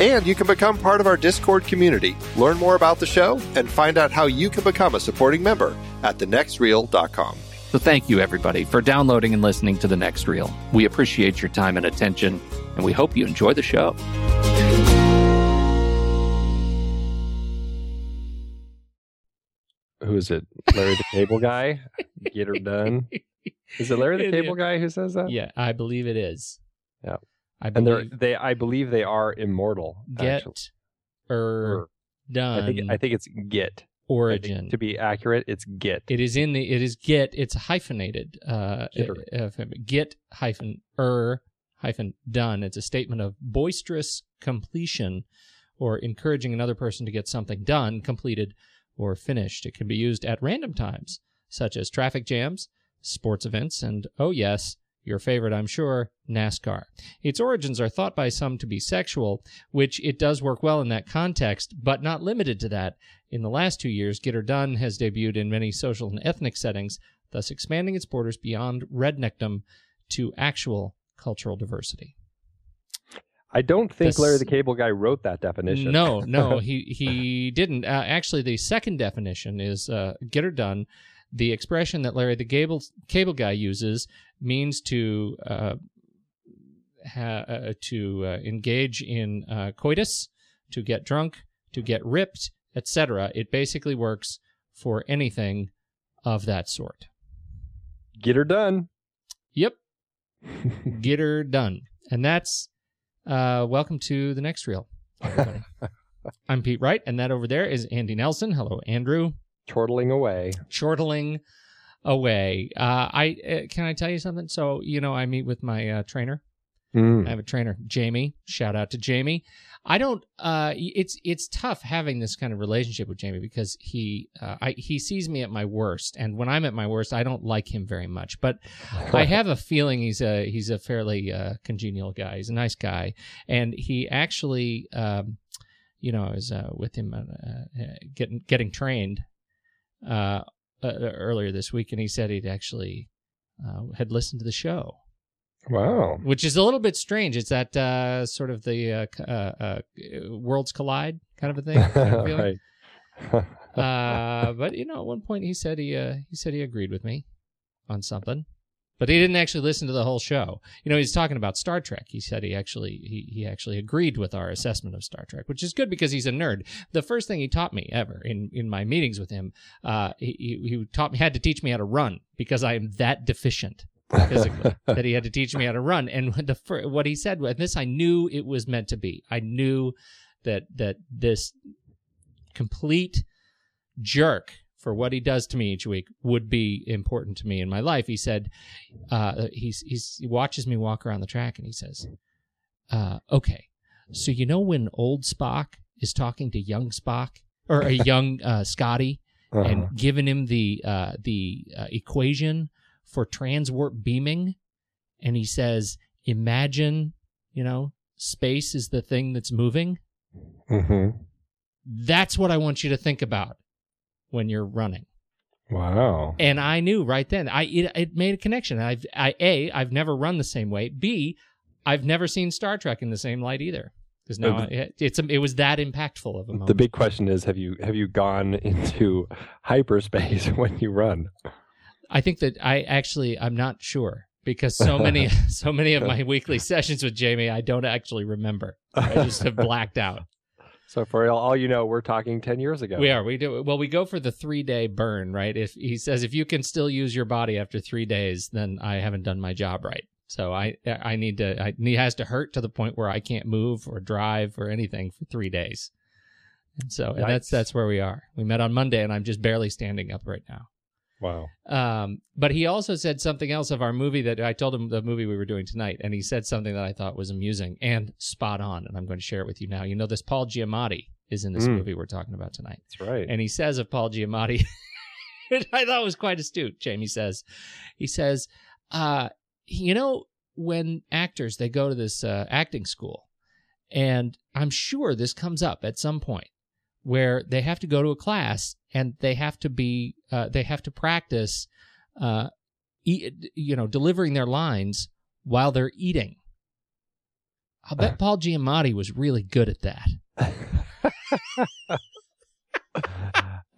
And you can become part of our Discord community, learn more about the show, and find out how you can become a supporting member at thenextreel.com. So thank you, everybody, for downloading and listening to The Next Reel. We appreciate your time and attention, and we hope you enjoy the show. Who is it? Larry the Cable Guy? Get her done. Is it Larry the Cable Guy who says that? Yeah, I believe it is. Yeah. I and they're they I believe they are immortal. get actually. er done I think I think it's get. Origin. to be accurate, it's get. it is in the it is get it's hyphenated. Uh, uh, uh, get hyphen er hyphen done. It's a statement of boisterous completion or encouraging another person to get something done, completed, or finished. It can be used at random times, such as traffic jams, sports events, and oh yes, your favorite, I'm sure, NASCAR. Its origins are thought by some to be sexual, which it does work well in that context, but not limited to that. In the last two years, Get Her Done has debuted in many social and ethnic settings, thus expanding its borders beyond redneckdom to actual cultural diversity. I don't think This- Larry the Cable Guy wrote that definition. No, no, he he didn't. Uh, actually, the second definition is uh, "get her done." The expression that Larry the Cable Cable Guy uses means to uh, ha, uh, to uh, engage in uh, coitus, to get drunk, to get ripped, etc. It basically works for anything of that sort. Get her done. Yep, get her done, and that's uh, welcome to the next reel. I'm Pete Wright, and that over there is Andy Nelson. Hello, Andrew. Chortling away. Chortling away. Uh, I uh, can I tell you something? So you know, I meet with my uh, trainer. Mm. I have a trainer, Jamie. Shout out to Jamie. I don't. Uh, it's it's tough having this kind of relationship with Jamie because he uh, I, he sees me at my worst, and when I'm at my worst, I don't like him very much. But I have a feeling he's a he's a fairly uh, congenial guy. He's a nice guy, and he actually, um, you know, I was uh, with him uh, uh, getting getting trained uh, uh, earlier this week, and he said he'd actually uh, had listened to the show Wow. which is a little bit strange. It's that uh, sort of the uh, uh, uh, worlds collide kind of a thing. kind of right. uh, but you know, at one point he said he uh, he said he agreed with me on something, but he didn't actually listen to the whole show. You know, he's talking about Star Trek. He said he actually he he actually agreed with our assessment of Star Trek, which is good because he's a nerd. The first thing he taught me ever in in my meetings with him, uh, he he taught me had to teach me how to run because I am that deficient physically that he had to teach me how to run. And the what he said, and this I knew it was meant to be. I knew that that this complete jerk for what he does to me each week would be important to me in my life. He said, uh, he's, he's, he watches me walk around the track and he says, uh, okay, so you know when old Spock is talking to young Spock or a young uh, Scotty Uh-huh. and giving him the uh, the uh, equation for transwarp beaming, and he says, "Imagine, you know, space is the thing that's moving." Mhm. That's what I want you to think about when you're running. Wow. And I knew right then. I it, it made a connection. I've I a I've never run the same way. B I've never seen Star Trek in the same light either. Because now Uh, it's it was that impactful of a moment. The big question is have you have you gone into hyperspace when you run? I think that I actually I'm not sure because so many so many of my weekly sessions with Jamie I don't actually remember. I just have blacked out. So for all- all you know, we're talking 10 years ago. We are we do well we go for the 3 day burn, right? If he says if you can still use your body after 3 days, then I haven't done my job right. So I I need to I has to hurt to the point where I can't move or drive or anything for 3 days. And so and that's that's where we are. We met on Monday and I'm just barely standing up right now. Wow. Um, but he also said something else of our movie that I told him the movie we were doing tonight, and he said something that I thought was amusing and spot on, and I'm going to share it with you now. You know, this Paul Giamatti is in this Mm. movie we're talking about tonight, That's right. and he says of Paul Giamatti, which I thought was quite astute. Jamie says, he says, uh, you know, when actors they go to this uh, acting school, and I'm sure this comes up at some point where they have to go to a class and they have to be uh, they have to practice uh, eat, you know delivering their lines while they're eating. I bet Paul Giamatti was really good at that.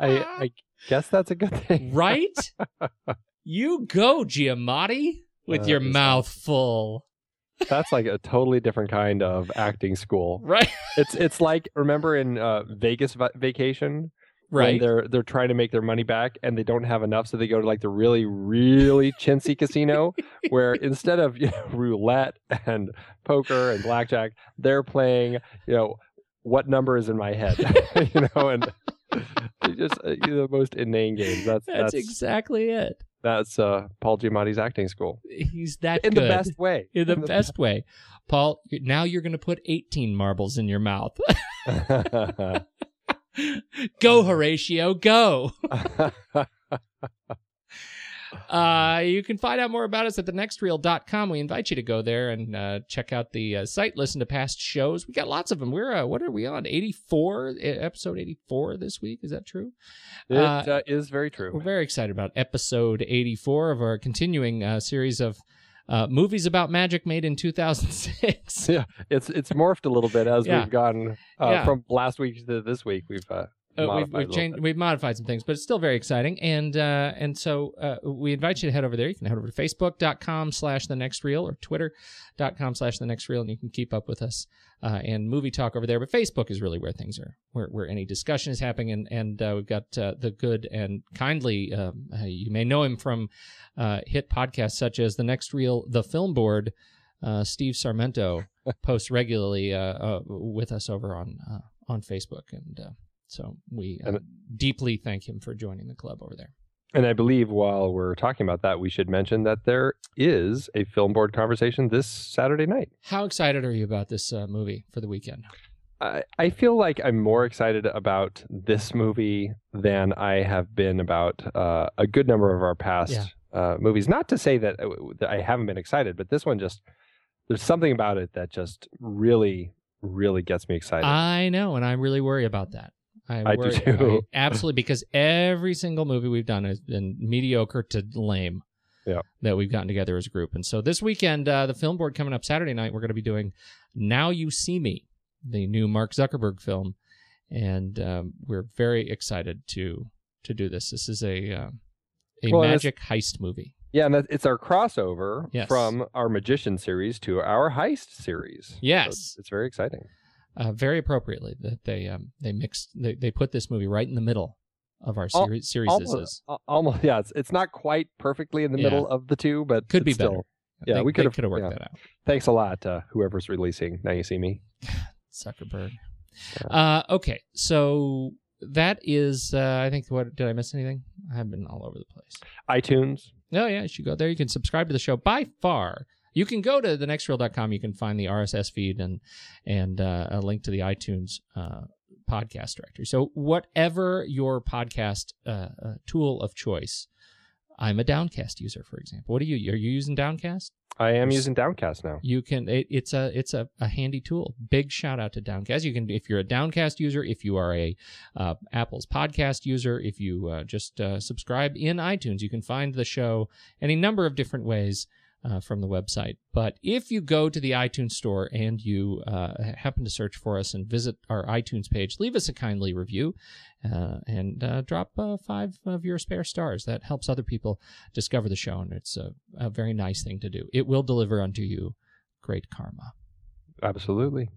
I, I guess that's a good thing. Right? you go, Giamatti, with Uh, your mouth full. That's like a totally different kind of acting school. Right? It's it's like remember in uh, Vegas va- vacation when Right. they're they're trying to make their money back and they don't have enough, so they go to like the really really chintzy casino where instead of you know, roulette and poker and blackjack, they're playing you know what number is in my head, you know, and they just uh, the most inane games. That's That's, that's exactly it. That's uh, Paul Giamatti's acting school He's that in good. the best way. in the best way. Paul, now you're going to put 18 marbles in your mouth. go, Horatio, go. Uh, you can find out more about us at thenextreel.com. We invite you to go there and uh, check out the uh, site, listen to past shows. We got lots of them. We're, uh, what are we on? 84, eh, episode 84 this week. Is that true? It Uh, uh, is very true. We're very excited about episode 84 of our continuing uh, series of uh, movies about magic made in 2006. Yeah, it's it's morphed a little bit as Yeah. we've gone uh, Yeah. from last week to this week. We've uh, Uh, we've, we've changed, bit. we've modified some things, but it's still very exciting. And uh, and so uh, we invite you to head over there. You can head over to facebook.com slash the next reel or twitter.com slash the next reel, and you can keep up with us uh, and movie talk over there. But Facebook is really where things are, where, where any discussion is happening. And, and uh, we've got uh, the good and kindly, um, uh, you may know him from uh, hit podcasts such as The Next Reel, The Film Board. Uh, Steve Sarmento posts regularly uh, uh, with us over on uh, on Facebook, and uh, so we uh, deeply thank him for joining the club over there. And I believe while we're talking about that, we should mention that there is a film board conversation this Saturday night. How excited are you about this uh, movie for the weekend? I, I feel like I'm more excited about this movie than I have been about uh, a good number of our past Yeah. uh, movies. Not to say that, uh, that I haven't been excited, but this one just there's something about it that just really, really gets me excited. I know, and I really worry about that. I, I do too. I- absolutely, because every single movie we've done has been mediocre to lame. Yeah. That we've gotten together as a group. And so this weekend, uh, the film board coming up Saturday night, we're going to be doing Now You See Me, the new Mark Zuckerberg film. And um, we're very excited to to do this. This is a uh, a Well, magic heist movie. yeah, and it's our crossover Yes. from our magician series to our heist series. So Yes. it's, it's very exciting. Uh, very appropriately that they um, they mixed they, they put this movie right in the middle of our series series. Almost, almost, yeah. It's, it's not quite perfectly in the Yeah. middle of the two, but Could be still- better. Yeah, They- we could have worked yeah. that out. Thanks a lot, uh, whoever's releasing. Now you see me. Zuckerberg. Uh, okay, so that is uh, I think what did I miss anything? I've been all over the place. iTunes. Oh yeah, you should go there. You can subscribe to the show by far. You can go to thenextreel.com. You can find the RSS feed and and uh, a link to the iTunes uh, podcast directory. So whatever your podcast uh, uh, tool of choice, I'm a Downcast user, for example. What are you? Are you using Downcast? I am using Downcast now. You can. It, it's a it's a, a handy tool. Big shout out to Downcast. You can if you're a Downcast user, if you are a uh, Apple's podcast user, if you uh, just uh, subscribe in iTunes, you can find the show any number of different ways. Uh, from the website. But if you go to the iTunes store and you uh, happen to search for us and visit our iTunes page, leave us a kindly review uh, and uh, drop uh, five of your spare stars. That helps other people discover the show, and it's a, a very nice thing to do. It will deliver unto you great karma. Absolutely.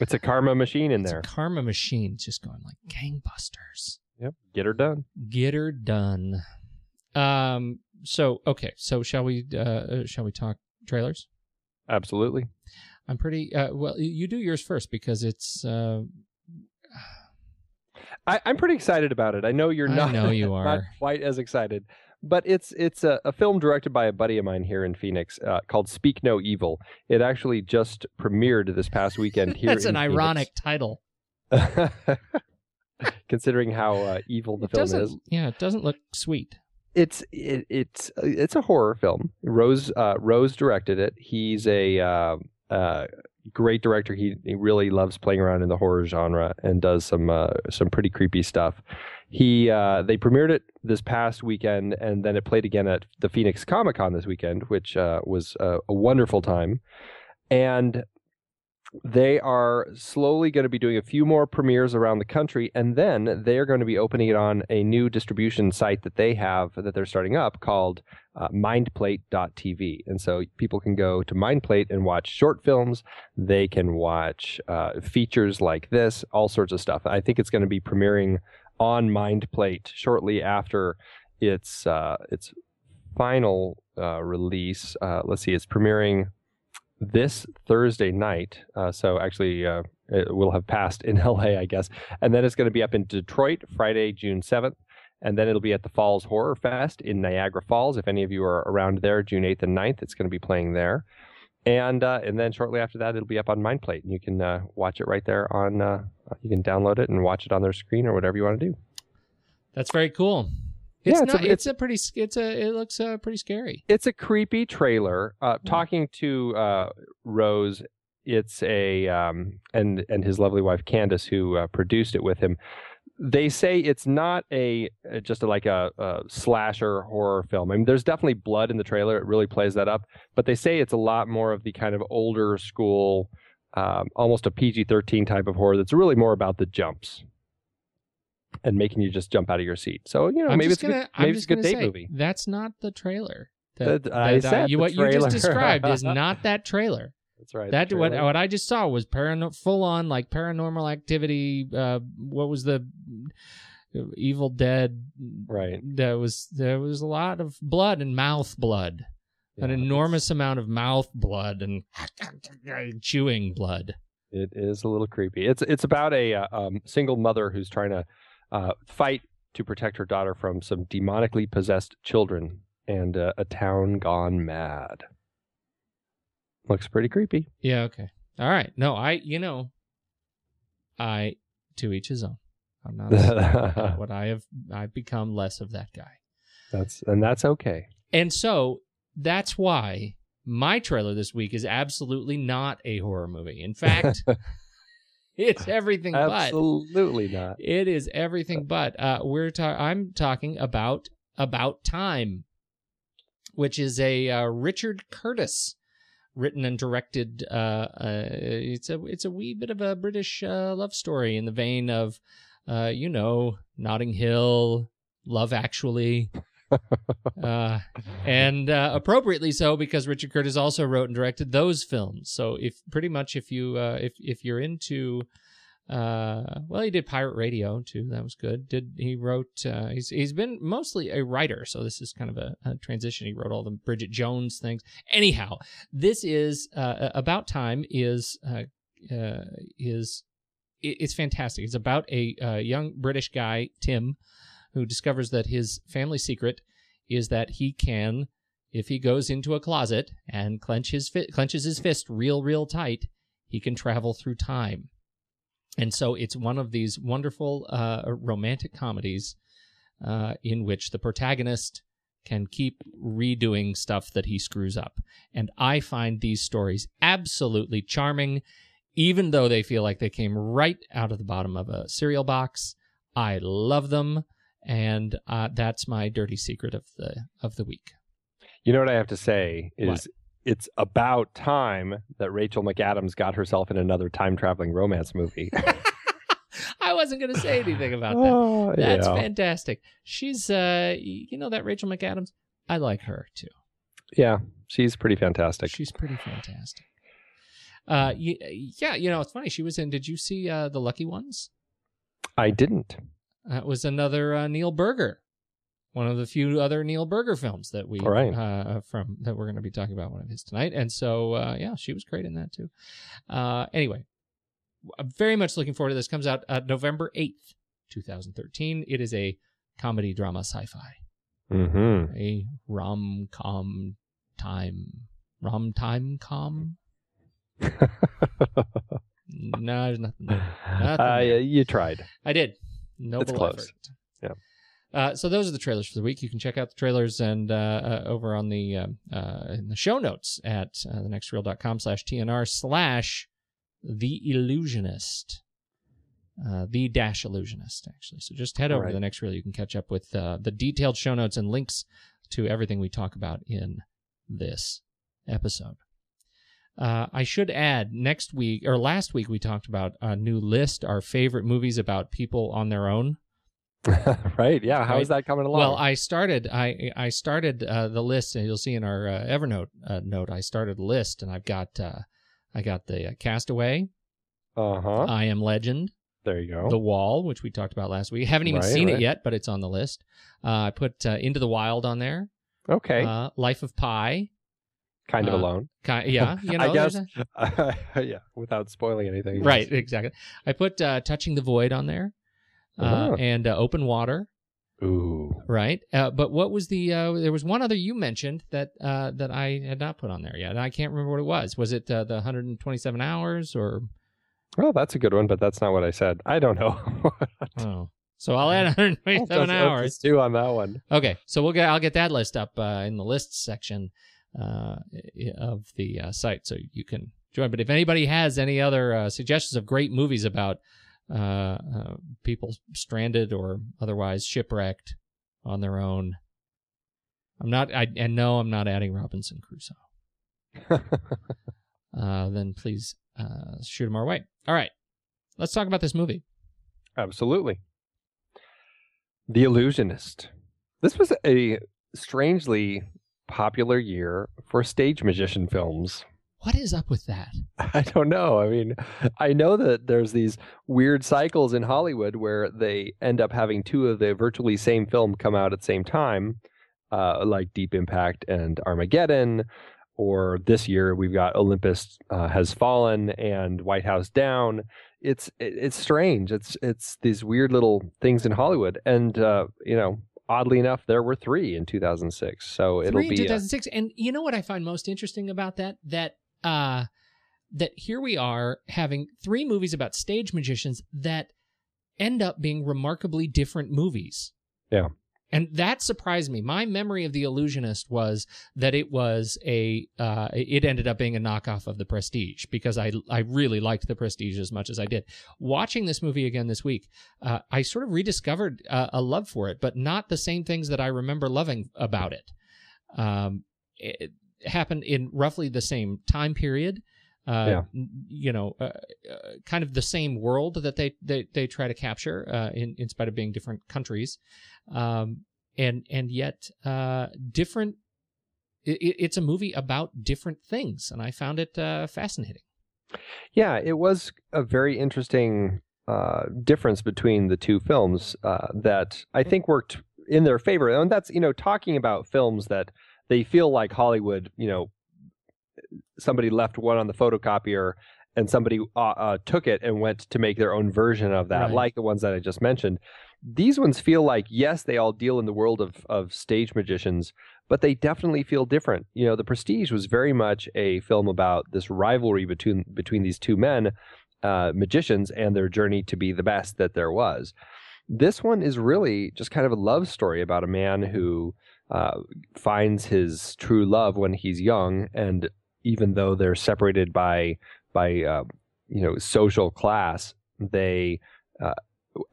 It's a karma machine in It's there. a karma machine just going like gangbusters. Yep. Get her done. Get her done. Um. So okay. So shall we? Uh, uh, shall we talk trailers? Absolutely. I'm pretty. Uh, well, you do yours first because it's. Uh, I, I'm pretty excited about it. I know you're I not. know you are not quite as excited, but it's it's a, a film directed by a buddy of mine here in Phoenix uh, called Speak No Evil. It actually just premiered this past weekend here. That's an Phoenix. ironic title. considering how uh, evil the It film is. Yeah, it doesn't look sweet. It's it, it's it's a horror film. Roze uh, Roze directed it. He's a uh, uh, great director. He he really loves playing around in the horror genre and does some uh, some pretty creepy stuff. He uh, they premiered it this past weekend, and then it played again at the Phoenix Comic Con this weekend, which uh, was uh, a wonderful time. And they are slowly going to be doing a few more premieres around the country, and then they are going to be opening it on a new distribution site that they have that they're starting up called uh, mindplate.tv. And so people can go to Mindplate and watch short films. They can watch uh, features like this, all sorts of stuff. I think it's going to be premiering on Mindplate shortly after its uh, its final uh, release. Uh, let's see, it's premiering this Thursday night. Uh, so actually, uh, it will have passed in LA, I guess. And then it's going to be up in Detroit Friday, June 7th. And then it'll be at the Falls Horror Fest in Niagara Falls. If any of you are around there, June 8th and 9th, it's going to be playing there. And uh, and then shortly after that, it'll be up on Mindplate, and you can uh, watch it right there on. Uh, you can download it and watch it on their screen or whatever you want to do. That's very cool. It's Yeah, it's a- not. It's, a pretty. It's a. It looks uh, pretty scary. it's a creepy trailer. Uh, talking to uh, Roze, it's a um, and and his lovely wife Candace, who uh, produced it with him. They say it's not a uh, just a, like a, a slasher horror film. I mean, there's definitely blood in the trailer. It really plays that up. But they say it's a lot more of the kind of older school, um, almost a PG-13 type of horror. That's really more about the jumps and making you just jump out of your seat. So you know, I'm maybe it's a gonna. good, I'm maybe it's a good date say, movie. That's not the trailer. That, That- I that, said you, the what you just described is not that trailer. That's right. That what what I just saw was parano- full on like paranormal activity. Uh, what was the Evil Dead? Right. There was there was a lot of blood and mouth blood, an Yeah, enormous amount of mouth blood and chewing blood. It is a little creepy. It's it's about a uh, um, single mother who's trying to uh, fight to protect her daughter from some demonically possessed children and uh, a town gone mad. Looks pretty creepy. Yeah. Okay. All right. No, I. You know. I to each his own. I'm not uh, what I have. I've become less of that guy. that's and that's okay. And so that's why my trailer this week is absolutely not a horror movie. In fact, it's everything but. Absolutely not. It is everything but. Uh, we're ta- I'm talking about About Time, which is a uh, Richard Curtis written and directed. Uh, uh, it's a it's a wee bit of a British uh, love story in the vein of, uh, you know, Notting Hill, Love Actually. uh, and uh, appropriately so because Richard Curtis also wrote and directed those films. So if pretty much if you uh, if if you're into uh, well, he did Pirate Radio too. That was good. Did he wrote? Uh, he's he's been mostly a writer, so this is kind of a, a transition. He wrote all the Bridget Jones things. Anyhow, this is uh, about time. Is is it's fantastic. It's about a young British guy, Tim, who discovers that his family secret is that he can, if he goes into a closet and clench his fi- clenches his fist real real tight, he can travel through time. And so it's one of these wonderful uh, romantic comedies uh, in which the protagonist can keep redoing stuff that he screws up. And I find these stories absolutely charming, even though they feel like they came right out of the bottom of a cereal box. I love them, and uh, that's my dirty secret of the of the week. You know what I have to say is What? it's about time that Rachel McAdams got herself in another time traveling romance movie. I wasn't going to say anything about that. oh, That's yeah. fantastic. She's, uh, you know, that Rachel McAdams. I like her too. yeah, she's pretty fantastic. She's pretty fantastic. Uh, yeah, you know, it's funny. She was in. Did you see uh, the Lucky Ones? I didn't. That was another uh, Neil Burger, one of the few other Neil Burger films that we right. uh, from that we're going to be talking about one of his tonight. And so, uh, yeah, she was great in that too. Uh, anyway, I'm very much looking forward to this. Comes out uh, November eighth, 2013. It is a comedy drama sci-fi, Mm-hmm. a rom com time, rom time com. No, there's nothing. there. Nothing uh, there. you tried. I did. Noble It's close. effort. Yeah. Uh, so those are the trailers for the week. You can check out the trailers and uh, uh, over on the uh, uh, in the show notes at uh, thenextreel.com slash tnr slash the illusionist. Uh, the dash illusionist actually. So just head over Right. to the next reel. You can catch up with uh, the detailed show notes and links to everything we talk about in this episode. Uh, I should add next week or last week we talked about a new list, our favorite movies about people on their own. right. Yeah. How's Right. that coming along? Well, I started I I started uh, the list, and you'll see in our uh, Evernote uh, note I started a list, and I've got uh, I got the uh, Castaway, uh huh. I Am Legend, there you go. The Wall, which we talked about last week. Haven't even Right, seen it yet, but it's on the list. Uh, I put uh, Into the Wild on there. okay. Uh, Life of Pi. Kind of uh, alone. Ki- yeah, you know, I guess. a- yeah. Without spoiling anything. right, exactly. I put uh, Touching the Void on there, uh, Oh. and uh, Open Water. Ooh. Right. Uh, but what was the? Uh, there was one other you mentioned that uh, that I had not put on there yet. and I can't remember what it was. Was it uh, the 127 hours or? Well, that's a good one, but that's not what I said. I don't know. Oh, so I'll add 127 That's- hours. that's two on that one. Okay, so we'll get. I'll get that list up uh, in the list section uh, of the uh, site, so you can join. But if anybody has any other uh, suggestions of great movies about uh, uh, people stranded or otherwise shipwrecked on their own, I'm not. I and no, I'm not adding Robinson Crusoe. Uh, then please uh, shoot them our way. All right, let's talk about this movie. Absolutely. The Illusionist. This was a strangely popular year for stage magician films. What is up with that? I don't know. I mean, I know that there's these weird cycles in Hollywood where they end up having two of the virtually same film come out at the same time, uh, like Deep Impact and Armageddon. Or this year we've got Olympus uh, Has Fallen and White House Down. It's it's strange. It's it's these weird little things in Hollywood, and uh, you know, oddly enough, there were three in 2006. So it'll Three in be uh, 2006. And you know what I find most interesting about that? That uh, that here we are having three movies about stage magicians that end up being remarkably different movies. Yeah. And that surprised me. My memory of The Illusionist was that it was a, uh, it ended up being a knockoff of The Prestige because I, I really liked The Prestige as much as I did. Watching this movie again this week, uh, I sort of rediscovered uh, a love for it, but not the same things that I remember loving about it. Um, it happened in roughly the same time period. Uh, Yeah. you know, uh, uh, kind of the same world that they they, they try to capture uh, in in spite of being different countries, um, and and yet uh, different. It, it's a movie about different things, and I found it uh, fascinating. Yeah, it was a very interesting uh, difference between the two films uh, that I think worked in their favor. And that's, you know, talking about films that they feel like Hollywood, you know, somebody left one on the photocopier and somebody uh, uh, took it and went to make their own version of that, Right. like the ones that I just mentioned. These ones feel like, yes, they all deal in the world of, of stage magicians, but they definitely feel different. You know, The Prestige was very much a film about this rivalry between between these two men, uh, magicians, and their journey to be the best that there was. This one is really just kind of a love story about a man who uh, finds his true love when he's young, and even though they're separated by by uh, you know social class, they uh,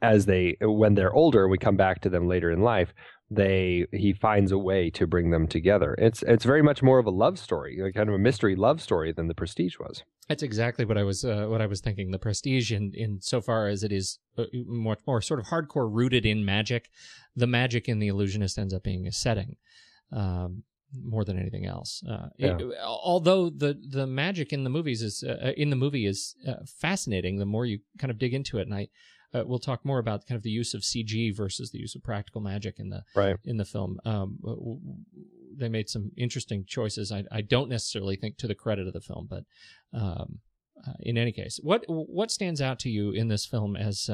as they when they're older, we come back to them later in life. They he finds a way to bring them together. It's it's very much more of a love story, kind of a mystery love story than the Prestige was. That's exactly what I was uh, what I was thinking. The Prestige, in in so far as it is uh, more more sort of hardcore rooted in magic, the magic in the Illusionist ends up being a setting. Um, more than anything else, uh, it- although the the magic in the movies is uh, in the movie is uh, fascinating. The more you kind of dig into it, and I uh, we'll talk more about kind of the use of CG versus the use of practical magic in the Right. in the film. Um, w- w- they made some interesting choices. I, I don't necessarily think to the credit of the film, but um, uh, in any case, what what stands out to you in this film as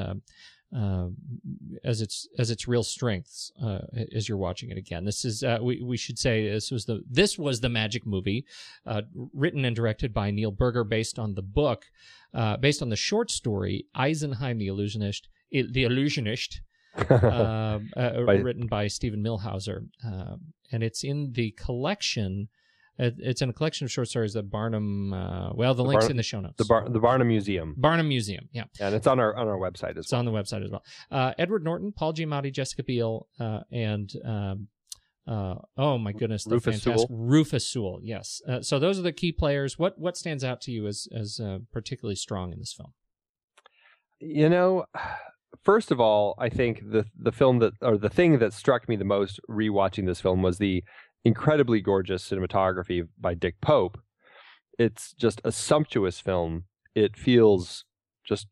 uh, uh, as its as its real strengths uh, as you're watching it again? This is uh, we we should say this was the this was the magic movie, uh, written and directed by Neil Burger, based on the book, uh, based on the short story Eisenheim the Illusionist. The Illusionist, um, uh, By- written by Steven Millhauser, um, and it's in the collection. It- It's in a collection of short stories that Barnum. Uh, well, the, The links in the show notes. the Bar- the Barnum Museum, Barnum Museum. Yeah, and it's on our on our website as well. it's well. on the website as well. Uh, Edward Norton, Paul Giamatti, Jessica Biel, uh, and um, uh, oh my goodness, the Rufus fantastic Sewell. Rufus Sewell. Yes. Uh, so those are the key players. What what stands out to you as as uh, particularly strong in this film? You know, first of all, I think the the film that or the thing that struck me the most rewatching this film was the incredibly gorgeous cinematography by Dick Pope. It's just a sumptuous film. It feels just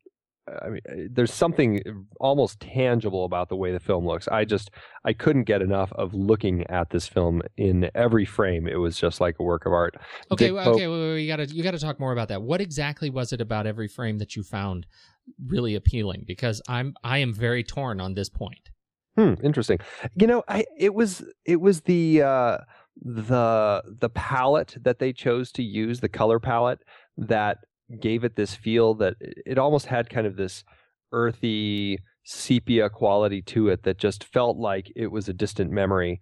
I mean there's something almost tangible about the way the film looks. I just I couldn't get enough of looking at this film in every frame. It was just like a work of art. Okay, Dick well, Pope- okay, wait, wait, wait, you got to you got to talk more about that. What exactly was it about every frame that you found really appealing? Because I'm I am very torn on this point. Hmm, interesting. You know, I it was it was the uh the the palette that they chose to use, the color palette that gave it this feel that it almost had kind of this earthy sepia quality to it that just felt like it was a distant memory.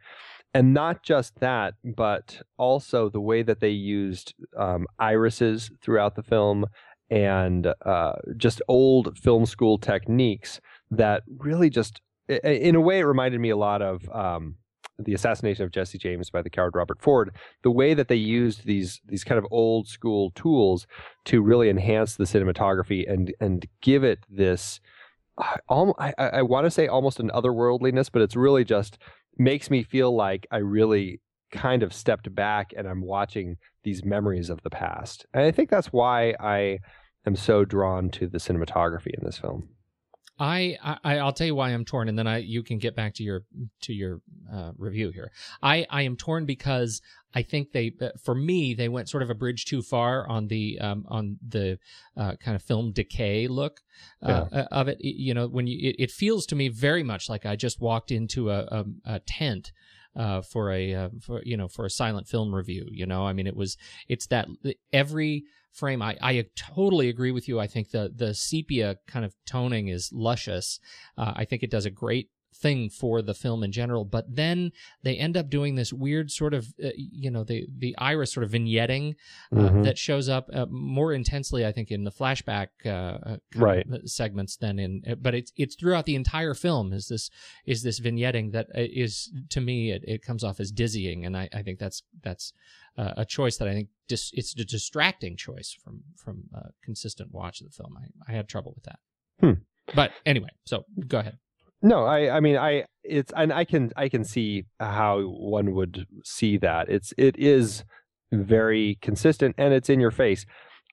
And not just that, but also the way that they used um, irises throughout the film and uh, just old film school techniques that really just in a way, it reminded me a lot of um, the assassination of Jesse James by the coward Robert Ford. The way that they used these these kind of old school tools to really enhance the cinematography and and give it this. I, I I want to say almost an otherworldliness, but it's really just makes me feel like I really kind of stepped back and I'm watching these memories of the past. And I think that's why I am so drawn to the cinematography in this film. I, I I'll tell you why I'm torn, and then I you can get back to your to your uh, review here. I I am torn because I think they, uh, for me, they went sort of a bridge too far on the um, on the uh, kind of film decay look uh, Yeah. uh, of it. You know, when you, it, it feels to me very much like I just walked into a, a, a tent uh, for a uh, for you know for a silent film review. You know, I mean, it was it's that every frame. I, I totally agree with you. I think the the sepia kind of toning is luscious. Uh, I think it does a great thing for the film in general. But then they end up doing this weird sort of uh, you know the the iris sort of vignetting uh, Mhm. that shows up uh, more intensely, I think, in the flashback uh, uh, Right. segments than in. uh, But it's it's throughout the entire film. Is this is this vignetting that uh, to me it, it comes off as dizzying, and I, I think that's that's uh, a choice that I think dis- it's a distracting choice from from uh, consistent watch of the film. I, I had trouble with that. Hmm. But anyway, so go ahead. No, I I mean I it's and I can I can see how one would see that. It's it is very consistent and it's in your face.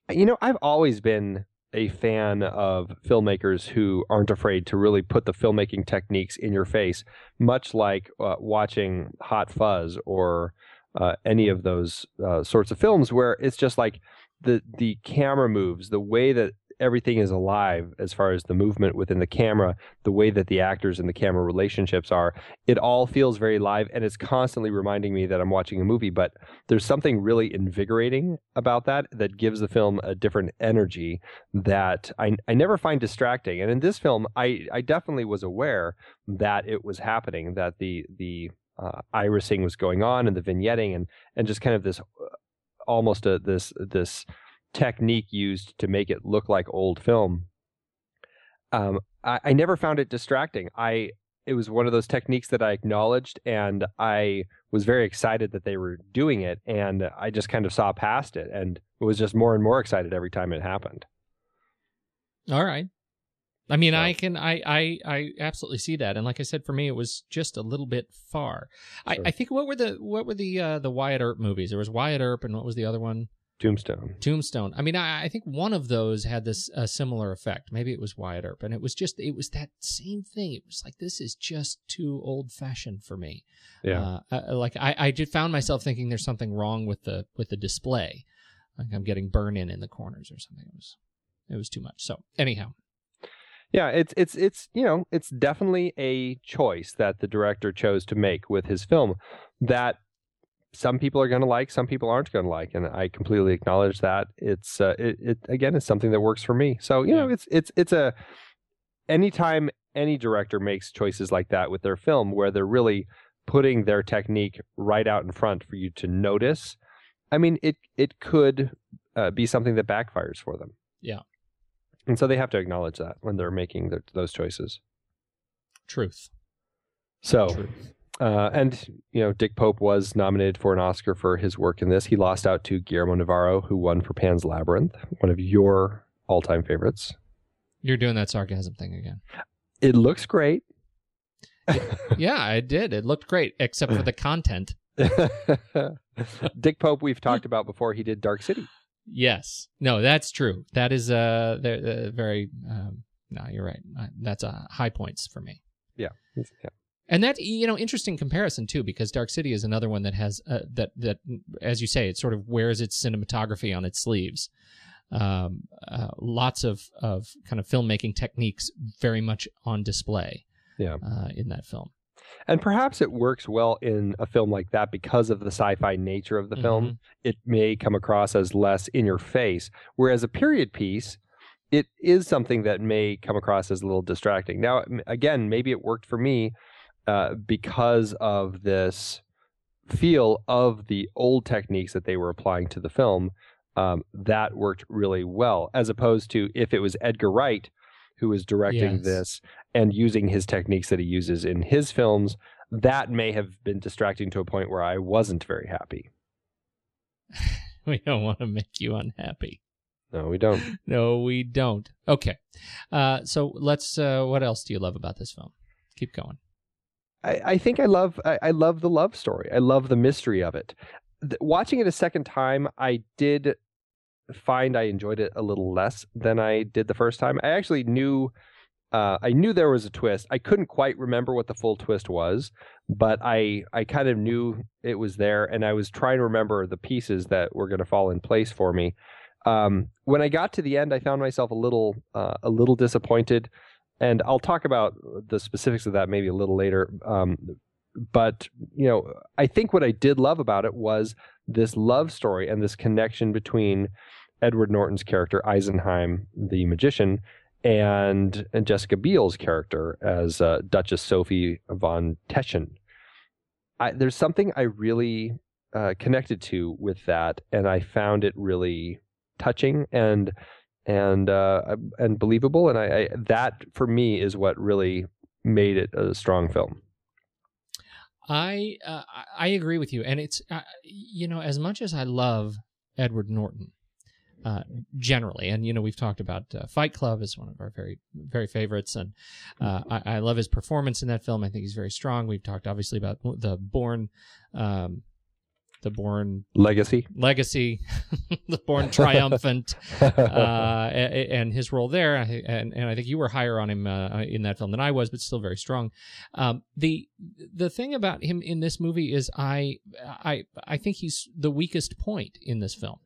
You know, I've always been a fan of filmmakers who aren't afraid to really put the filmmaking techniques in your face, much like uh, watching Hot Fuzz or uh, any of those uh, sorts of films where it's just like the the camera moves, the way that everything is alive as far as the movement within the camera, the way that the actors and the camera relationships are, it all feels very live and it's constantly reminding me that I'm watching a movie. But there's something really invigorating about that that gives the film a different energy that I, I never find distracting. And in this film, I, I definitely was aware that it was happening, that the the uh, irising was going on and the vignetting and and just kind of this uh, almost a this this technique used to make it look like old film. Um, I, I never found it distracting. I it was one of those techniques that I acknowledged, and I was very excited that they were doing it, and I just kind of saw past it, and was just more and more excited every time it happened. All right. I mean, So- I can, I, I, I absolutely see that, and like I said, for me, it was just a little bit far. I, I think what were the, what were the, uh, the Wyatt Earp movies? There was Wyatt Earp, and what was the other one? Tombstone. Tombstone. I mean, I, I think one of those had this a similar effect. Maybe it was Wyatt Earp, and it was just, it was that same thing. It was like this is just too old fashioned for me. Yeah. Uh, uh, like I, I just found myself thinking there's something wrong with the with the display. Like I'm getting burn in in the corners or something. It was, it was too much. So anyhow, Yeah, it's it's it's you know it's definitely a choice that the director chose to make with his film that some people are going to like, some people aren't going to like, and I completely acknowledge that. It's uh, it, it again is something that works for me. So you know it's it's it's a anytime any director makes choices like that with their film where they're really putting their technique right out in front for you to notice. I mean, it it could uh, be something that backfires for them. Yeah. And so they have to acknowledge that when they're making their, those choices. truth. So, Truth. Uh, and you know, Dick Pope was nominated for an Oscar for his work in this. He lost out to Guillermo Navarro, who won for Pan's Labyrinth, one of your all-time favorites. You're doing that sarcasm thing again. It looks great. yeah, I did. It looked great, except for the content. Dick Pope, we've talked about before. He did Dark City. Yes. No, that's true. That is uh, they're, they're very. Um, no, you're right. Uh, That's uh, high points for me. Yeah. yeah. And that you know, interesting comparison too, because Dark City is another one that has uh, that that, as you say, it sort of wears its cinematography on its sleeves. Um, uh, lots of of kind of filmmaking techniques very much on display. Yeah. Uh, in that film. And perhaps it works well in a film like that because of the sci-fi nature of the film. It may come across as less in your face, whereas a period piece, it is something that may come across as a little distracting. Now, again, maybe it worked for me uh, because of this feel of the old techniques that they were applying to the film. Um, that worked really well, as opposed to if it was Edgar Wright who was directing Yes. this and using his techniques that he uses in his films, that may have been distracting to a point where I wasn't very happy. We don't want to make you unhappy. No, we don't. No, we don't. Okay. Uh, so let's. Uh, what else do you love about this film? Keep going. I, I think I love I, I love the love story. I love the mystery of it. Watching it a second time, I did find I enjoyed it a little less than I did the first time. I actually knew uh, I knew there was a twist. I couldn't quite remember what the full twist was, but I I kind of knew it was there, and I was trying to remember the pieces that were going to fall in place for me. Um, when I got to the end, I found myself a little uh, a little disappointed, and I'll talk about the specifics of that maybe a little later. Um, but you know, I think what I did love about it was this love story and this connection between Edward Norton's character Eisenheim, the magician, and, and Jessica Biel's character as uh, Duchess Sophie von Teschen. I, there's something I really uh, connected to with that, and I found it really touching and and uh, and believable. And I, I, that for me is what really made it a strong film. I uh, I agree with you, and it's uh, you know as much as I love Edward Norton, uh, generally. And you know, we've talked about uh, Fight Club is one of our very very favorites, and uh, I, I, love his performance in that film. I think he's very strong. We've talked obviously about the Bourne Um, the Bourne legacy, legacy, the Bourne triumphant, uh, and his role there, and and I think you were higher on him uh, in that film than I was, but still very strong. Um, the the thing about him in this movie is I I I think he's the weakest point in this film.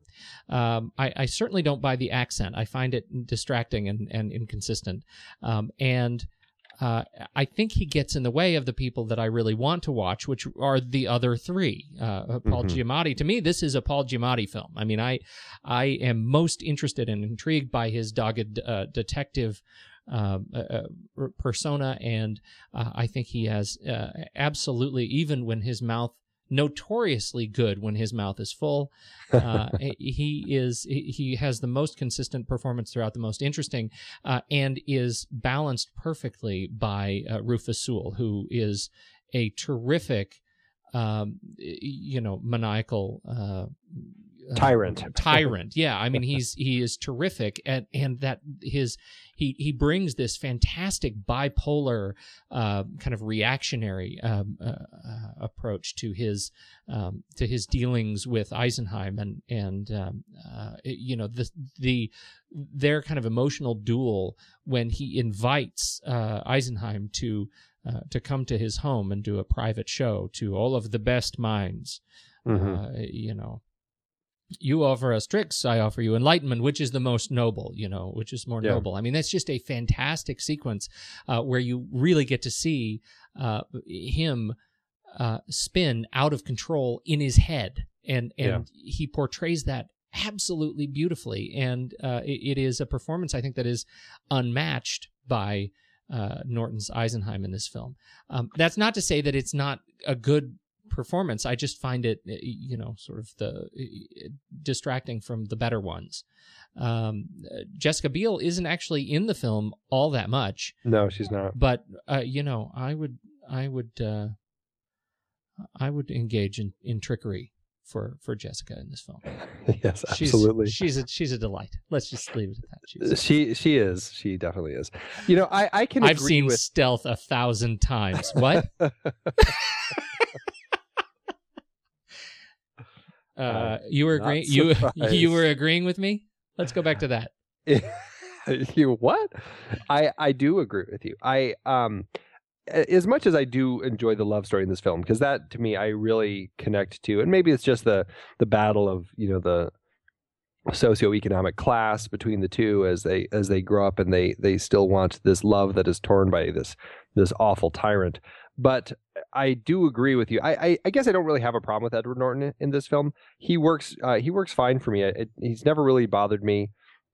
Um, I, I, certainly don't buy the accent. I find it distracting and, and inconsistent. Um, and uh, I think he gets in the way of the people that I really want to watch, which are the other three. Uh, Paul mm-hmm. Giamatti. To me, this is a Paul Giamatti film. I mean, I I am most interested and intrigued by his dogged uh, detective. Uh, uh, uh persona, and I think he has absolutely, even when his mouth notoriously good when his mouth is full. Uh, he is he has the most consistent performance throughout, the most interesting, uh, and is balanced perfectly by uh, Rufus Sewell, who is a terrific, um, you know, maniacal uh, uh, tyrant. tyrant. Yeah i mean he's he is terrific and and that his he he brings this fantastic bipolar uh, kind of reactionary um, uh, uh, approach to his um, to his dealings with Eisenheim and and um, uh, you know the the their kind of emotional duel when he invites uh, Eisenheim to to come to his home and do a private show to all of the best minds mm-hmm. you know you offer us tricks i offer you enlightenment which is the most noble you know which is more yeah. noble i mean that's just a fantastic sequence uh, where you really get to see uh, him uh, spin out of control in his head and and yeah. he portrays that absolutely beautifully and uh, it, it is a performance i think that is unmatched by uh, Norton's Eisenheim in this film. Um, that's not to say that it's not a good performance. I just find it, eh, you know, sort of the eh, distracting from the better ones. Um, Jessica Biel isn't actually in the film all that much. No, she's not. But uh, you know, I would, I would, uh, I would engage in, in trickery for for Jessica in this film. yes, absolutely. She's, she's a she's a delight. Let's just leave it at that. She's she she is. She definitely is. You know, I I can. I've seen with... Stealth a thousand times. What? Uh, you were agreeing. You you were agreeing with me. Let's go back to that. you what? I I do agree with you. I um as much as I do enjoy the love story in this film because that to me I really connect to, and maybe it's just the the battle of you know the socioeconomic class between the two as they as they grow up and they they still want this love that is torn by this this awful tyrant. But I do agree with you. I, I, I, guess I don't really have a problem with Edward Norton in this film. He works uh, he works fine for me. It, he's never really bothered me.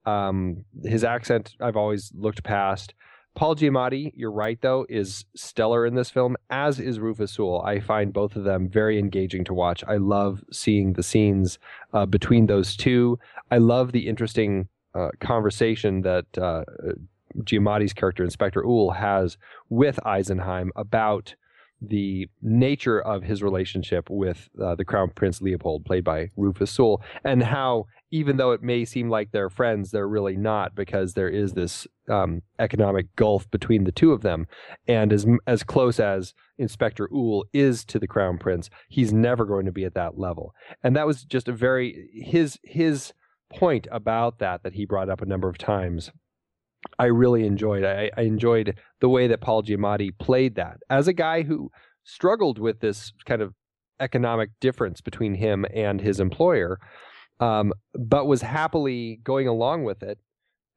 Um, his accent I've always looked past. Paul Giamatti, you're right though, is stellar in this film, as is Rufus Sewell. I find both of them very engaging to watch. I love seeing the scenes uh, between those two. I love the interesting uh, conversation that uh, Giamatti's character, Inspector Uhl, has with Eisenheim about the nature of his relationship with uh, the Crown Prince Leopold, played by Rufus Sewell, and how even though it may seem like they're friends, they're really not because there is this um, economic gulf between the two of them. And as as close as Inspector Uhl is to the Crown Prince, he's never going to be at that level. And that was just a very his his point about that that he brought up a number of times I really enjoyed. I, I enjoyed the way that Paul Giamatti played that as a guy who struggled with this kind of economic difference between him and his employer, um, but was happily going along with it.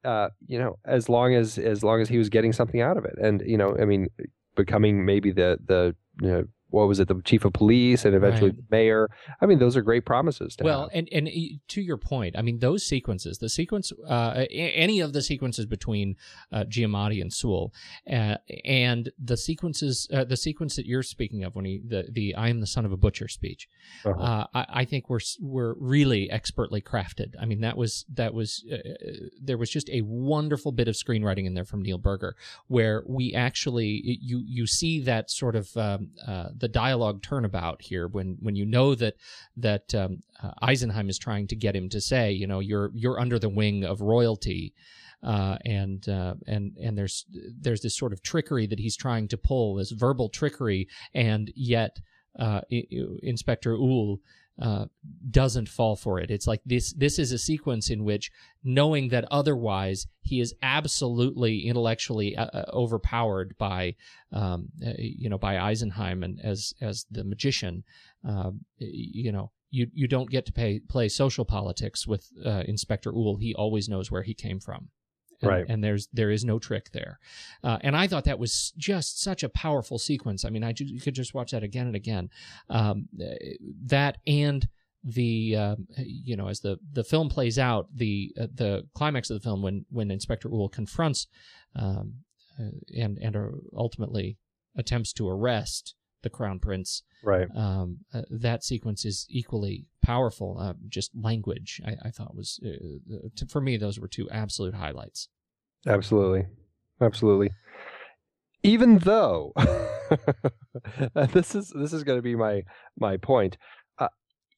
Uh, you know, as long as as long as he was getting something out of it, and you know, I mean, becoming maybe the the you know, what was it, the chief of police, and eventually Right. the mayor. I mean, those are great promises to Well, have. and and to your point, I mean those sequences, the sequence, uh, any of the sequences between uh, Giamatti and Sewell, uh, and the sequences, uh, the sequence that you're speaking of when he the the I am the son of a butcher speech, Uh-huh. uh, I, I think were really expertly crafted. I mean that was that was uh, there was just a wonderful bit of screenwriting in there from Neil Burger, where we actually you you see that sort of um, uh, the dialogue turnabout here when when you know that that um, uh, Eisenheim is trying to get him to say, you know, you're you're under the wing of royalty. Uh, and uh, and and there's there's this sort of trickery that he's trying to pull, this verbal trickery, and yet uh, I- I- Inspector Uhl uh, doesn't fall for it. It's like this. This is a sequence in which, knowing that otherwise he is absolutely intellectually uh, uh, overpowered by, um, uh, you know, by Eisenheim and as as the magician, uh, you know. You, you don't get to pay, play social politics with Inspector Uhl. He always knows where he came from, and, Right. And there's there is no trick there. Uh, and I thought that was just such a powerful sequence. I mean, I you could just watch that again and again. Um, uh, that and the um, you know as the the film plays out, the uh, the climax of the film when when Inspector Uhl confronts um, uh, and and uh, ultimately attempts to arrest the crown prince. right. Um, uh, that sequence is equally powerful. Uh, just language, I, I thought was uh, uh, for me those were two absolute highlights. Absolutely. Absolutely. Even though this is this is going to be my my point. Uh,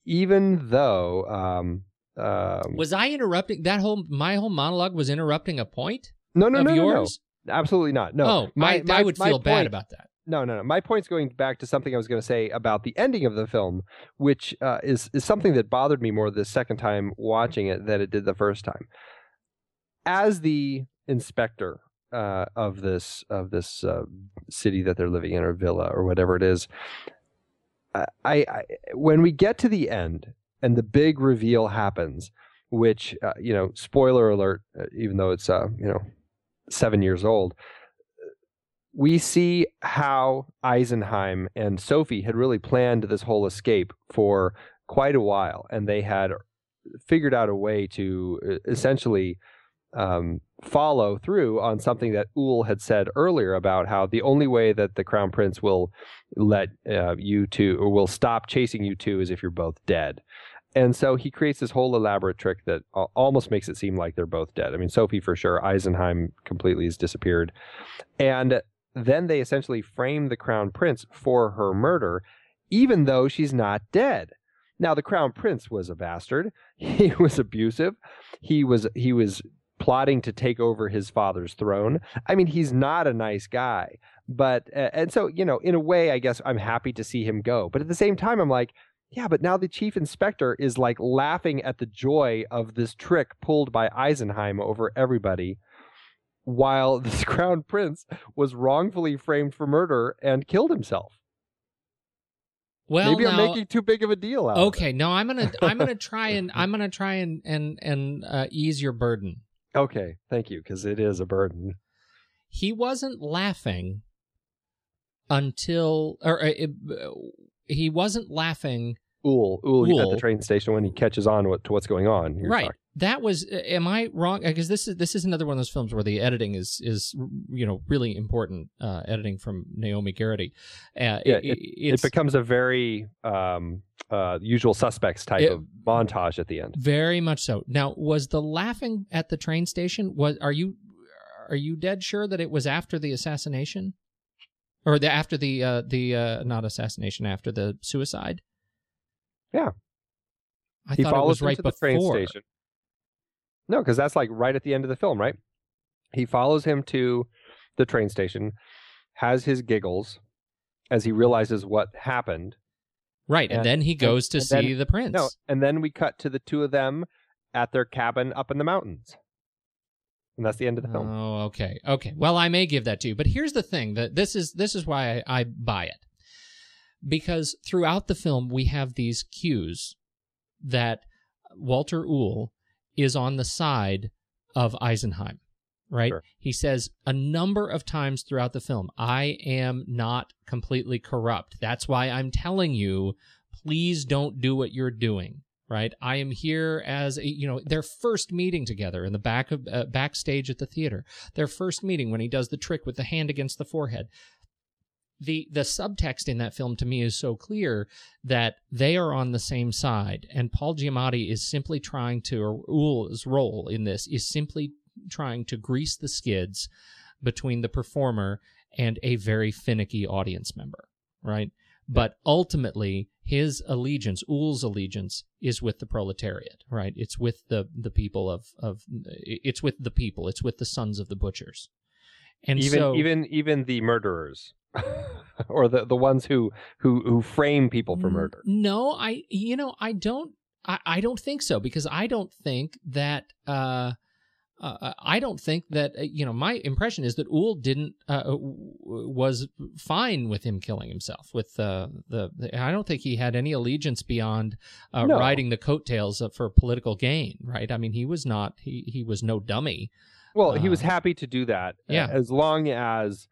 even though um, um Was I interrupting that whole my whole monologue was interrupting a point no no no, no no yours? absolutely not no oh, my, I, my, I would feel bad about that. no no no my point's going back to something I was going to say about the ending of the film which uh, is is something that bothered me more the second time watching it than it did the first time as the inspector uh, of this of this uh, city that they're living in or villa or whatever it is. I, I when we get to the end and the big reveal happens, which uh, you know, spoiler alert, uh, even though it's uh, you know seven years old, we see how Eisenheim and Sophie had really planned this whole escape for quite a while, and they had figured out a way to uh, essentially um, follow through on something that Uhl had said earlier about how the only way that the crown prince will let uh, you two or will stop chasing you two is if you're both dead. And so he creates this whole elaborate trick that almost makes it seem like they're both dead. I mean, Sophie for sure, Eisenheim completely has disappeared. And then they essentially frame the crown prince for her murder, even though she's not dead. Now, the crown prince was a bastard. He was abusive. He was he was plotting to take over his father's throne. I mean, he's not a nice guy. But uh, and so you know, in a way, I guess I'm happy to see him go. But at the same time, I'm like, yeah, but now the chief inspector is like laughing at the joy of this trick pulled by Eisenheim over everybody, while this crown prince was wrongfully framed for murder and killed himself. Well, Maybe I'm making too big of a deal out of it. okay. No, I'm gonna I'm gonna try and I'm gonna try and and and uh, ease your burden. Okay, thank you, because it is a burden. He wasn't laughing until or uh, uh, he wasn't laughing Uhl, Uhl, at the train station when he catches on what, to what's going on. You're right. talking- that was uh, am i wrong? Because this is this is another one of those films where the editing is is you know really important uh editing from Naomi Geraghty. Uh, Yeah, it, It it's becomes a very um, uh, usual suspects type It- of montage at the end. very much so. Now was the laughing at the train station was are you are you dead sure that it was after the assassination? Or the after the uh the uh not assassination after the suicide Yeah. i he thought it follows was him right to the before train station. No, because that's like right at the end of the film, right? He follows him to the train station, has his giggles as he realizes what happened. right and, And- then he goes to and see then- the prince No, and then we cut to the two of them at their cabin up in the mountains. and that's the end of the film. Oh, okay, okay. Well, I may give that to you, but here's the thing: that this is this is why I, I buy it, because throughout the film we have these cues that Walter Uhl is on the side of Eisenheim, right? Sure. He says a number of times throughout the film, "I am not completely corrupt. That's why I'm telling you, please don't do what you're doing." right i am here as a, you know their first meeting together in the back of uh, backstage at the theater their first meeting when he does the trick with the hand against the forehead the the subtext in that film to me is so clear that they are on the same side and paul giamatti is simply trying to or role in this is simply trying to grease the skids between the performer and a very finicky audience member right? But ultimately his allegiance Uhl's allegiance is with the proletariat right? It's with the the people of of it's with the people it's with the sons of the butchers and even so even even the murderers, or the the ones who who who frame people for murder. No, I you know I don't I, I don't think so because I don't think that uh, uh I don't think that uh, you know my impression is that Uhl didn't uh, was fine with him killing himself with uh, the, the I don't think he had any allegiance beyond uh, No. riding the coattails for political gain right I mean he was not he he was no dummy Well, he was Uh, happy to do that. uh, yeah. as long as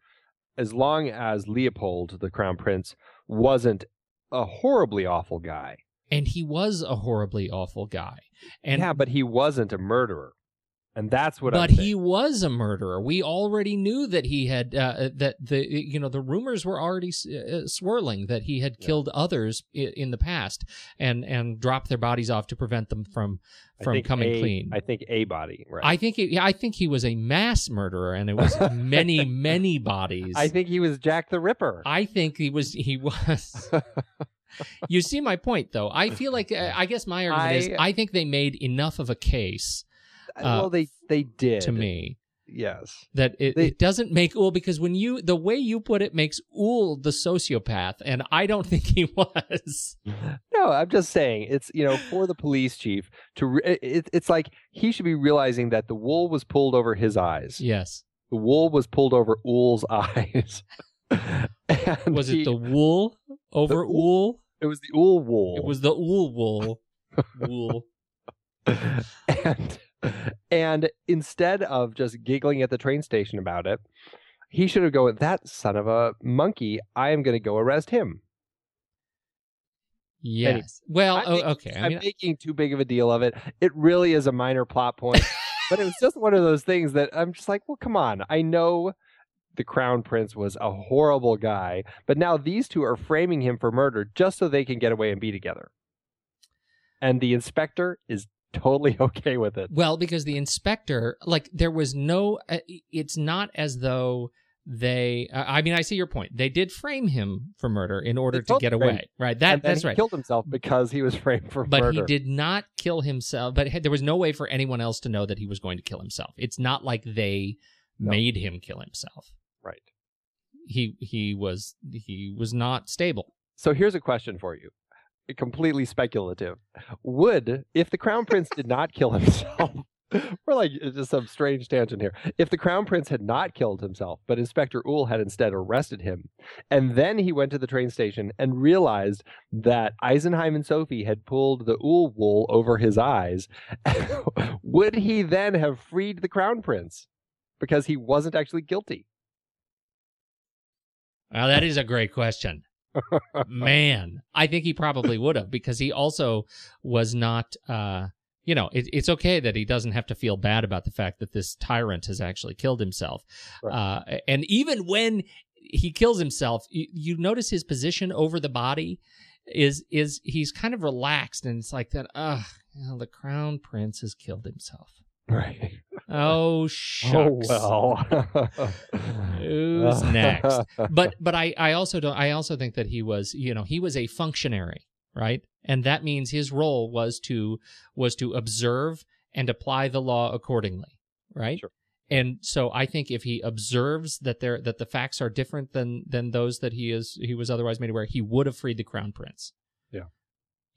as long as Leopold, the crown prince, wasn't a horribly awful guy. and he was a horribly awful guy and yeah, but he wasn't a murderer, and that's what. but he was a murderer. We already knew that he had uh, that the you know the rumors were already uh, swirling that he had Yeah. killed others i- in the past and and dropped their bodies off to prevent them from from coming a- clean. I think a body. Right. I think it, yeah, I think he was a mass murderer, and it was many many bodies. I think he was Jack the Ripper. I think he was he was. you see my point, though. I feel like uh, I guess my argument is I- I think they made enough of a case Uh, well, they they did to me Yes. that it, They- it doesn't make Uhl because when you the way you put it makes Uhl the sociopath, and I don't think he was. No, I'm just saying it's you know for the police chief to it, it's like he should be realizing that the wool was pulled over his eyes. Yes, The wool was pulled over Uhl's eyes. Was he- it the wool over The Uhl? It was the Uhl wool. It was the Uhl wool. Wool. and and instead of just giggling at the train station about it, he should have gone. That son of a monkey! I am going to go arrest him. Yes. Well, I'm oh, making- okay. I I'm mean, making too big of a deal of it. It really is a minor plot point, but it was just one of those things that I'm just like, well, come on. I know the crown prince was a horrible guy, but now these two are framing him for murder just so they can get away and be together. And the inspector is totally okay with it. Well, because the inspector, like, there was no. uh, It's not as though they. uh, I mean, I see your point. They did frame him for murder in order to get totally framed away, right? That that's he right. killed himself because he was framed for but murder. But he did not kill himself. But there was no way for anyone else to know that he was going to kill himself. It's not like they No. made him kill himself. Right. He he was he was not stable. So here's a question for you. Completely speculative. Would, if the crown prince did not kill himself, we're like just some strange tangent here. If the crown prince had not killed himself, but Inspector Uhl had instead arrested him, and then he went to the train station and realized that Eisenheim and Sophie had pulled the Uhl wool over his eyes, would he then have freed the crown prince because he wasn't actually guilty? Well, that is a great question. Man, I think he probably would have because he also was not. uh you know, it, it's okay that he doesn't have to feel bad about the fact that this tyrant has actually killed himself. Right. Uh, and even when he kills himself, you, you notice his position over the body is is he's kind of relaxed, and it's like that. Ugh, you know, the crown prince has killed himself. Right. Oh, oh shucks. Oh well. Who's next? but but I I also don't I also think that he was you know he was a functionary right and that means his role was to was to observe and apply the law accordingly right Sure. and so I think if he observes that there that the facts are different than than those that he is he was otherwise made aware he would have freed the crown prince Yeah.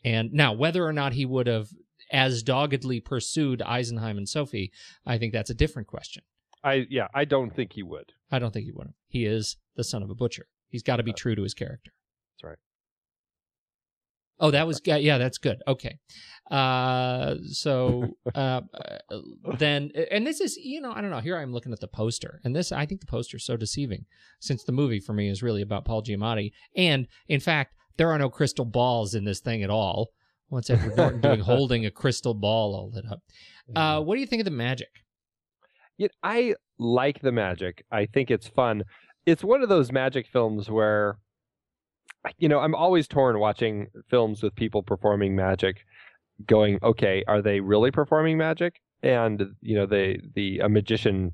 and now whether or not he would have as doggedly pursued Eisenheim and Sophie, I think that's a different question. I yeah, I don't think he would. I don't think he would. He is the son of a butcher. He's got to be true to his character. That's right. Oh, that was yeah, that's good. Okay. Uh so uh uh, then and this is you know, I don't know, here I'm looking at the poster. And this I think the poster is so deceiving since the movie for me is really about Paul Giamatti and in fact, there are no crystal balls in this thing at all. What's Edward Norton doing holding a crystal ball all lit up? Uh what do you think of the magic? Yeah, I like the magic. I think it's fun. It's one of those magic films where, you know, I'm always torn watching films with people performing magic, going, okay, are they really performing magic? And you know, the the a magician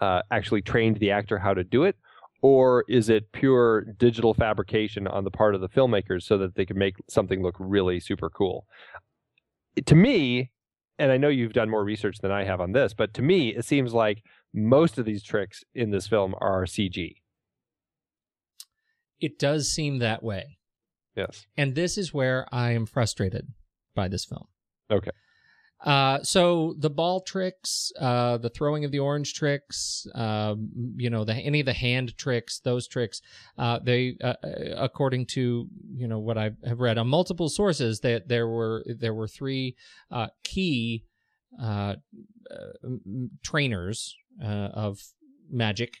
uh, actually trained the actor how to do it, or is it pure digital fabrication on the part of the filmmakers so that they can make something look really super cool? To me, and I know you've done more research than I have on this, but to me, it seems like most of these tricks in this film are CG. It does seem that way. Yes. And this is where I am frustrated by this film. Okay. Uh, so the ball tricks, uh, the throwing of the orange tricks, um, you know, the any of the hand tricks, those tricks, uh, they, uh, according to you know what I have read on multiple sources, that there were there were three uh, key uh, trainers uh, of magic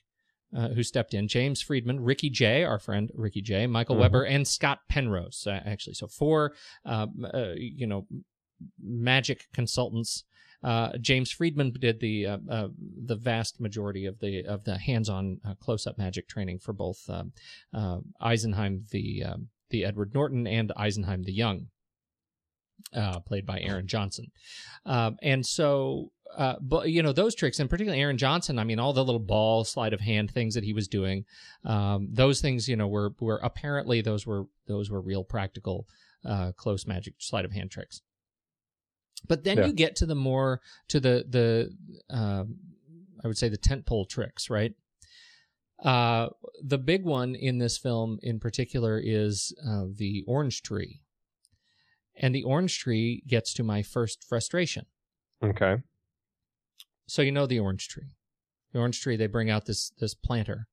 uh, who stepped in James Freedman, Ricky Jay, our friend Ricky Jay, Michael Mhm. Weber, and Scott Penrose, uh, actually. So, four, uh, uh, you know, magic consultants. Uh, James Freedman did the uh, uh, the vast majority of the of the hands-on uh, close-up magic training for both um, uh, Eisenheim the um, the Edward Norton and Eisenheim the Young, uh, played by Aaron Johnson, um, and so but you know those tricks, and particularly Aaron Johnson. I mean, all the little ball sleight of hand things that he was doing, um, those things, you know, were were apparently those were those were real practical close magic sleight of hand tricks. But then Yeah. you get to the more to the the um, I would say the tentpole tricks, right? Uh, the big one in this film, in particular, is uh, the orange tree, and the orange tree gets to my first frustration. Okay. So you know the orange tree. The orange tree. They bring out this this planter,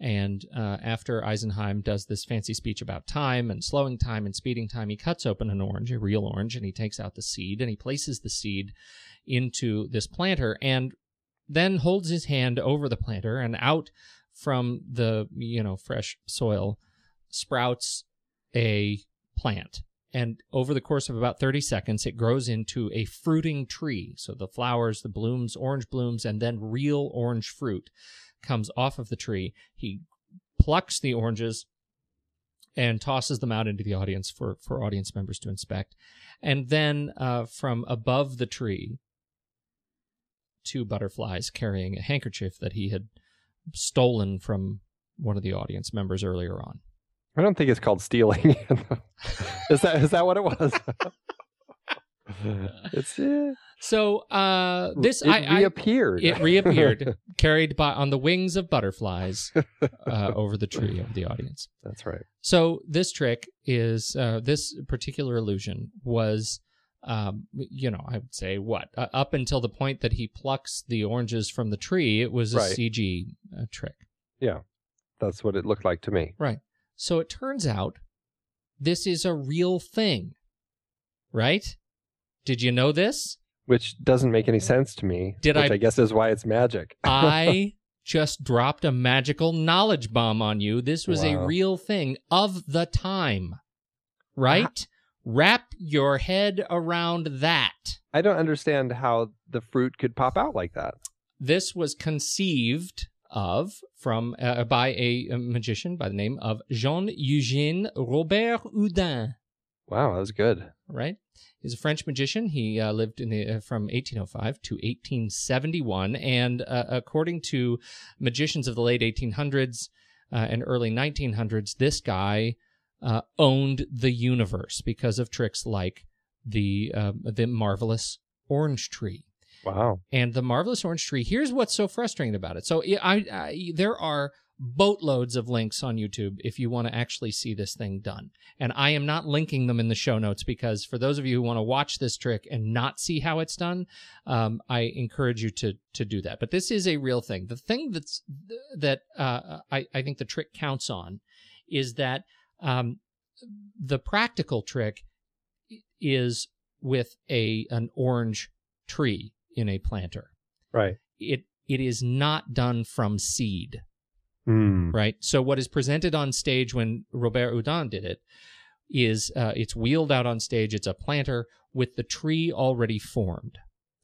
and uh, after Eisenheim does this fancy speech about time and slowing time and speeding time, he cuts open an orange, a real orange, and he takes out the seed and he places the seed into this planter and then holds his hand over the planter and out from the you know fresh soil sprouts a plant. And over the course of about 30 seconds it grows into a fruiting tree. So the flowers the blooms orange blooms and then real orange fruit comes off of the tree he plucks the oranges and tosses them out into the audience for for audience members to inspect and then uh, from above the tree two butterflies carrying a handkerchief that he had stolen from one of the audience members earlier on I don't think it's called stealing. is that is that what it was? it's so uh this it I, I reappeared. it reappeared carried by on the wings of butterflies uh, over the tree of the audience That's right. so this trick is uh, this particular illusion was um, you know i would say what uh, up until the point that he plucks the oranges from the tree it was a Right. cg uh, trick Yeah. That's what it looked like to me. right so it turns out this is a real thing right did you know this Which doesn't make any sense to me. Did which I- I guess is why it's magic. I just dropped a magical knowledge bomb on you. This was a real thing of the time, right? Wrap your head around that. I don't understand how the fruit could pop out like that. This was conceived of from uh, by a, a magician by the name of Jean Eugène Robert Houdin. Wow, that was good. right? He's a French magician. He uh, lived in the uh, from 1805 to 1871, and uh, according to magicians of the late 1800s uh, and early 1900s, this guy uh, owned the universe because of tricks like the uh, the marvelous orange tree. Wow. And the marvelous orange tree. Here's what's so frustrating about it. So I, I there are boatloads of links on YouTube if you want to actually see this thing done. And I am not linking them in the show notes because for those of you who want to watch this trick and not see how it's done, um, I encourage you to to do that. But this is a real thing. The thing that's that uh, I I think the trick counts on is that um, the practical trick is with a an orange tree in a planter. Right. It it is not done from seed, Mm. right? So what is presented on stage when Robert Houdin did it is uh, it's wheeled out on stage. It's a planter with the tree already formed.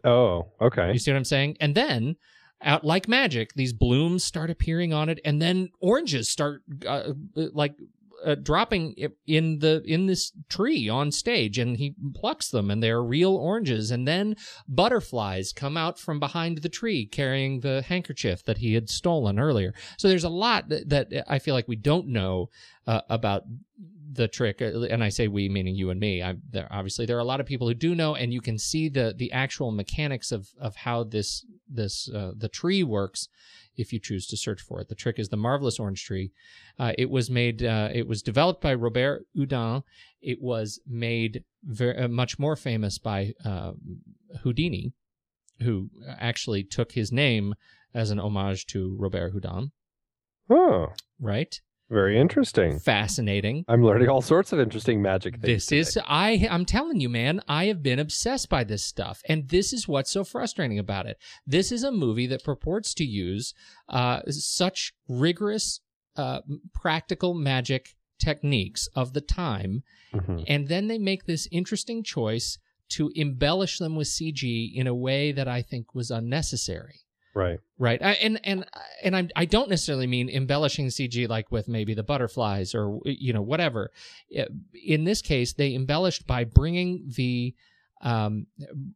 Oh, okay. You see what I'm saying? And then, out like magic, these blooms start appearing on it, and then oranges start uh, like uh, dropping in the in this tree on stage, and he plucks them, and they're real oranges. And then butterflies come out from behind the tree carrying the handkerchief that he had stolen earlier. So there's a lot that, that I feel like we don't know uh, about the trick uh, and i say we meaning you and me I, there obviously there are a lot of people who do know and you can see the the actual mechanics of of how this this uh, the tree works if you choose to search for it. The trick is the marvelous orange tree. Uh, it was made uh, it was developed by robert houdin. It was made very uh, much more famous by uh, houdini who actually took his name as an homage to robert houdin. Oh, right very interesting. fascinating I'm learning all sorts of interesting magic things. This is I I'm telling you man, I have been obsessed by this stuff and this is what's so frustrating about it. This is a movie that purports to use uh such rigorous uh practical magic techniques of the time Mhm. and then they make this interesting choice to embellish them with CG in a way that I think was unnecessary Right. right I, and and and I'm, i don't necessarily mean embellishing cg like with maybe the butterflies or you know whatever in this case they embellished by bringing the um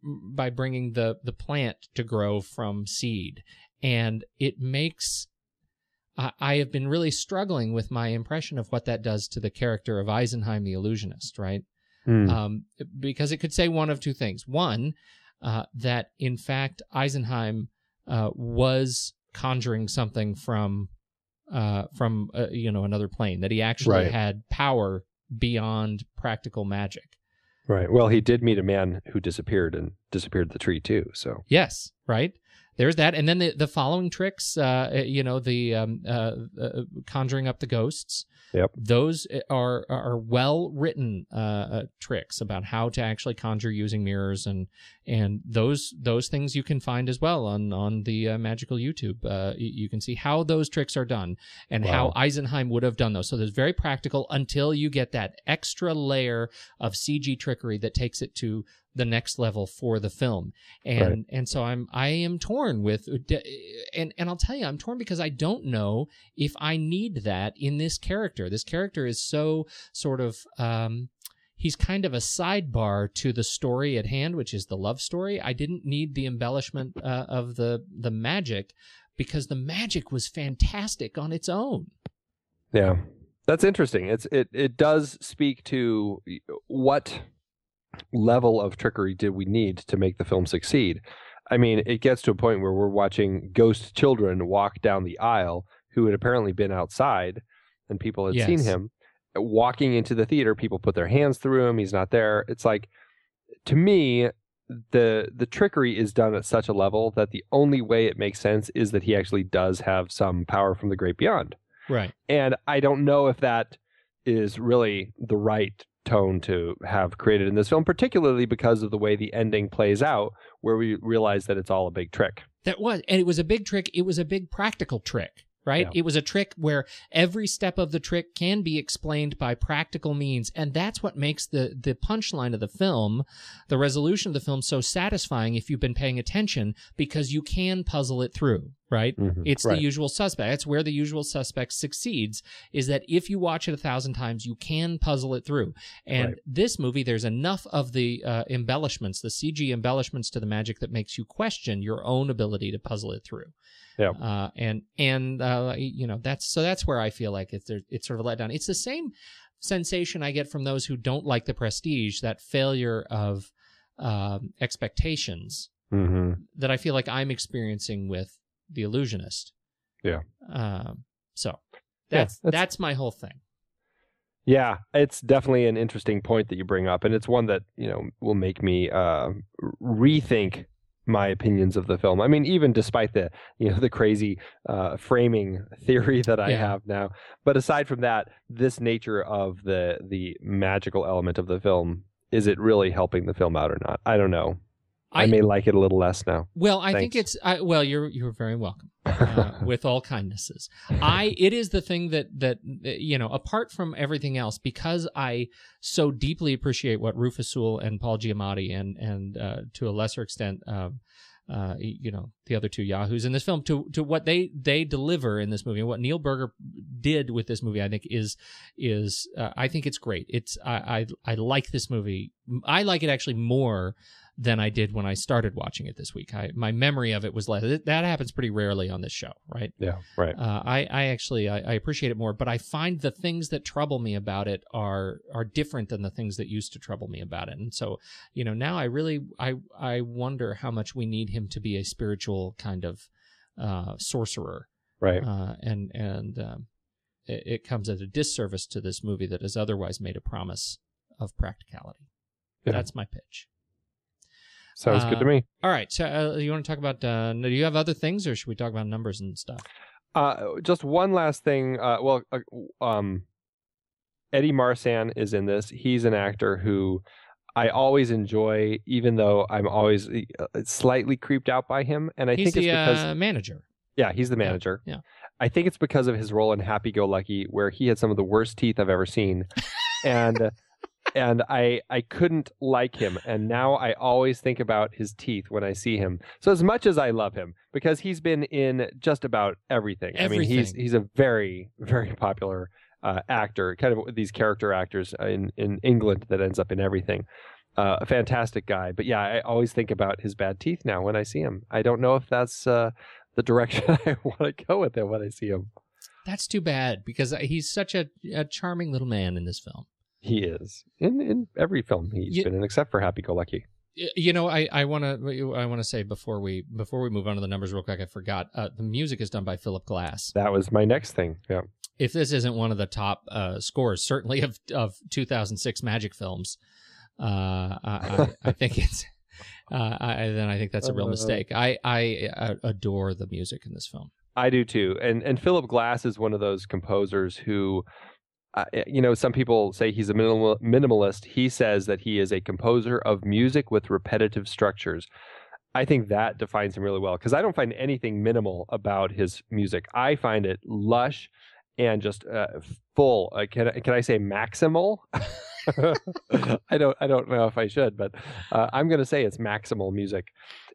by bringing the the plant to grow from seed and it makes I, I have been really struggling with my impression of what that does to the character of Eisenheim the illusionist, right? Hmm. um, because it could say one of two things. One, uh, that in fact Eisenheim uh, was conjuring something from uh, from uh, you know another plane. That he actually Right. had power beyond practical magic. right. Well, he did meet a man who disappeared and disappeared the tree too. So Yes, right. There's that, and then the the following tricks. Uh, you know, the um, uh, uh, conjuring up the ghosts. Yep. Those are are well written uh, uh, tricks about how to actually conjure using mirrors, and and those those things you can find as well on on the uh, magical YouTube. Uh, you, you can see how those tricks are done and how Eisenheim would have done those. So there's very practical until you get that extra layer of CG trickery that takes it to the next level for the film. And Right. and so i'm i am torn with and and i'll tell you i'm torn because i don't know if i need that in this character. This character is so sort of um he's kind of a sidebar to the story at hand which is the love story. I didn't need the embellishment uh, of the the magic because the magic was fantastic on its own. Yeah, that's interesting. It's it it does speak to what level of trickery did we need to make the film succeed. I mean, it gets to a point where we're watching ghost children walk down the aisle who had apparently been outside and people had seen him walking into the theater. People put their hands through him. He's not there. It's like, to me, the the trickery is done at such a level that the only way it makes sense is that he actually does have some power from the great beyond. right And I don't know if that is really the right tone to have created in this film, particularly because of the way the ending plays out, where we realize that it's all a big trick. That was, and it was a big trick. It was a big practical trick, right? Yeah. It was a trick where every step of the trick can be explained by practical means, and that's what makes the the punchline of the film, the resolution of the film, so satisfying if you've been paying attention, because you can puzzle it through, right? It's Right. the usual suspect. That's where the usual suspect succeeds. Is that if you watch it a thousand times, you can puzzle it through. And Right. this movie, there's enough of the uh, embellishments, the CG embellishments to the magic that makes you question your own ability to puzzle it through. Yeah. Uh, and and uh, you know that's so that's where I feel like it's it's sort of a letdown. It's the same sensation I get from those who don't like the Prestige, that failure of um, expectations hmm that I feel like I'm experiencing with the illusionist. Yeah. Um, So Yeah, that's that's- that's my whole thing. Yeah, it's definitely an interesting point that you bring up, and it's one that you know will make me uh, rethink my opinions of the film. I mean, even despite the you know the crazy uh, framing theory that I Yeah. have now, but aside from that, this nature of the the magical element of the film is it really helping the film out or not? I don't know. I, I- may like it a little less now. Well, I think it's I, well. You're you're very welcome. Uh, with all kindnesses, I it is the thing that that uh, you know apart from everything else because I so deeply appreciate what Rufus Sewell and Paul Giamatti and and uh, to a lesser extent. Um, uh, you know the other two yahoos in this film to to what they they deliver in this movie and what Neil Burger did with this movie I think is is uh, I think it's great it's I, I I like this movie I like it actually more than I did when I started watching it this week. I, my memory of it was less. That happens pretty rarely on this show, right? Yeah, right. Uh, I, I actually I, I appreciate it more, but I find the things that trouble me about it are are different than the things that used to trouble me about it. And so, you know, now I really I I wonder how much we need him to be a spiritual kind of uh, sorcerer, Right. uh, and and um, it, it comes as a disservice to this movie that has otherwise made a promise of practicality. Yeah. That's my pitch. Sounds good to uh, me. All right. So uh, you want to talk about? Uh, do you have other things, or should we talk about numbers and stuff? Uh, just one last thing. Uh, well, uh, um, Eddie Marsan is in this. He's an actor who I always enjoy, even though I'm always uh, slightly creeped out by him. And I He's think the it's because uh, manager. yeah, he's the manager. yeah. I think it's because of his role in Happy Go Lucky, where he had some of the worst teeth I've ever seen, and and I I couldn't like him, and now I always think about his teeth when I see him. So as much as I love him, because he's been in just about everything. everything. I mean, he's he's a very very popular uh, actor, kind of these character actors in in England that ends up in everything. Uh, a fantastic guy, but yeah, I always think about his bad teeth now when I see him. I don't know if that's uh, the direction I want to go with it when I see him. That's too bad because he's such a, a charming little man in this film. He is in in every film he's Ye- been in, except for Happy Go Lucky. You know, I I want to I want to say before we before we move on to the numbers real quick, I forgot uh, the music is done by Philip Glass. That was my next thing. Yeah, If this isn't one of the top uh, scores, certainly of of 2006 Magic films, uh, I, I, I think it's. Uh, I, then I think that's a real Uh, mistake. I, I uh, adore the music in this film. I do too. And and Philip Glass is one of those composers who, uh, you know, some people say he's a minimal, minimalist. He says that he is a composer of music with repetitive structures. I think that defines him really well because I don't find anything minimal about his music. I find it lush and just uh, full. Uh, can can I say maximal? I don't I don't know if I should, but uh, I'm going to say it's maximal music.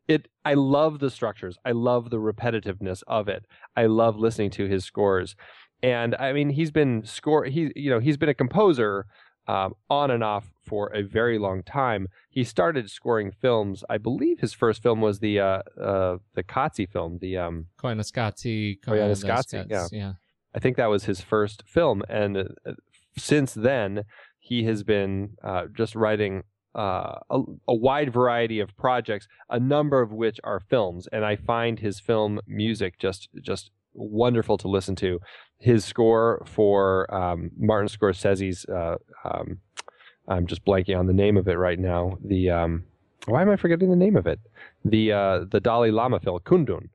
It I love the structures. I love the repetitiveness of it. I love listening to his scores. And I mean, he's been score. He you know he's been a composer um, on and off for a very long time. He started scoring films. I believe his first film was the uh, uh, the Kotze film. The um, Koyaanisqatsi, Koyaanisqatsi, yeah. yeah. I think that was his first film, and uh, since then he has been uh, just writing uh, a, a wide variety of projects, a number of which are films. And I find his film music just just wonderful to listen to. His score for um, Martin Scorsese's, uh, um, I'm just blanking on the name of it right now. The um, why am I forgetting the name of it? The uh, the Dalai Lama film, Kundun.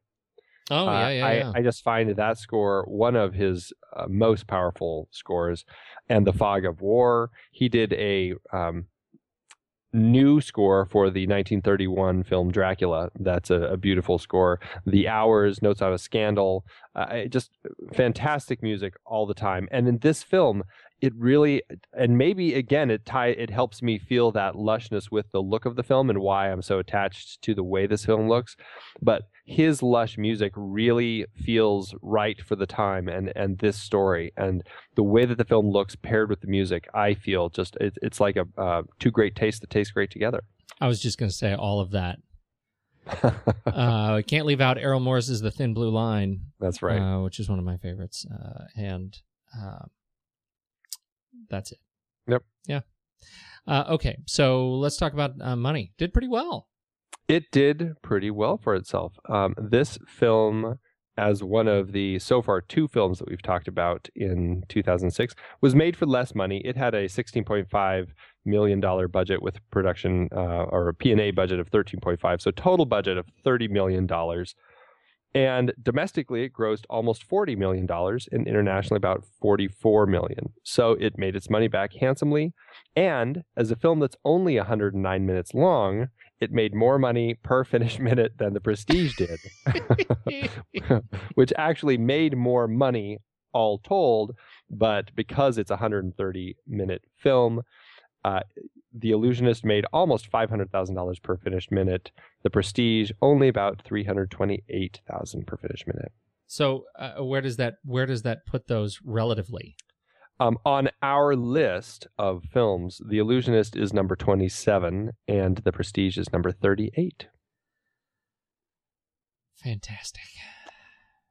Oh Uh, yeah, yeah, I, yeah. I just find that score one of his uh, most powerful scores. And The Fog of War. He did a um, new score for the 1931 film Dracula. That's a, a beautiful score. The Hours, Notes on a Scandal. Uh, just fantastic music all the time. And in this film, it really and maybe again it tie it helps me feel that lushness with the look of the film and why I'm so attached to the way this film looks. But his lush music really feels right for the time and and this story. And the way that the film looks paired with the music I feel just it, it's like a uh, two great tastes that taste great together. I was just going to say all of that. uh, can't leave out Errol Morris's "The Thin Blue Line," that's right. uh, which is one of my favorites, uh, and uh, that's it. Yep. Yeah. Uh, okay, so let's talk about uh, money. Did pretty well. it did pretty well for itself um, this film as one of the so far two films that we've talked about in 2006, was made for less money. It had a 16.5 million dollar budget with production uh, or a P&A budget of 13.5, so total budget of 30 million dollars. And domestically, it grossed almost $40 million and internationally about 44 million. So it made its money back handsomely. And as a film that's only 109 minutes long, it made more money per finished minute than The Prestige did, which actually made more money all told. But because it's a 130 minute film, uh, the Illusionist made almost five hundred thousand dollars per finished minute. The Prestige only about three hundred twenty-eight thousand per finished minute. So uh, where does that where does that put those relatively? Um, on our list of films, The Illusionist is number twenty-seven, and The Prestige is number thirty-eight. Fantastic.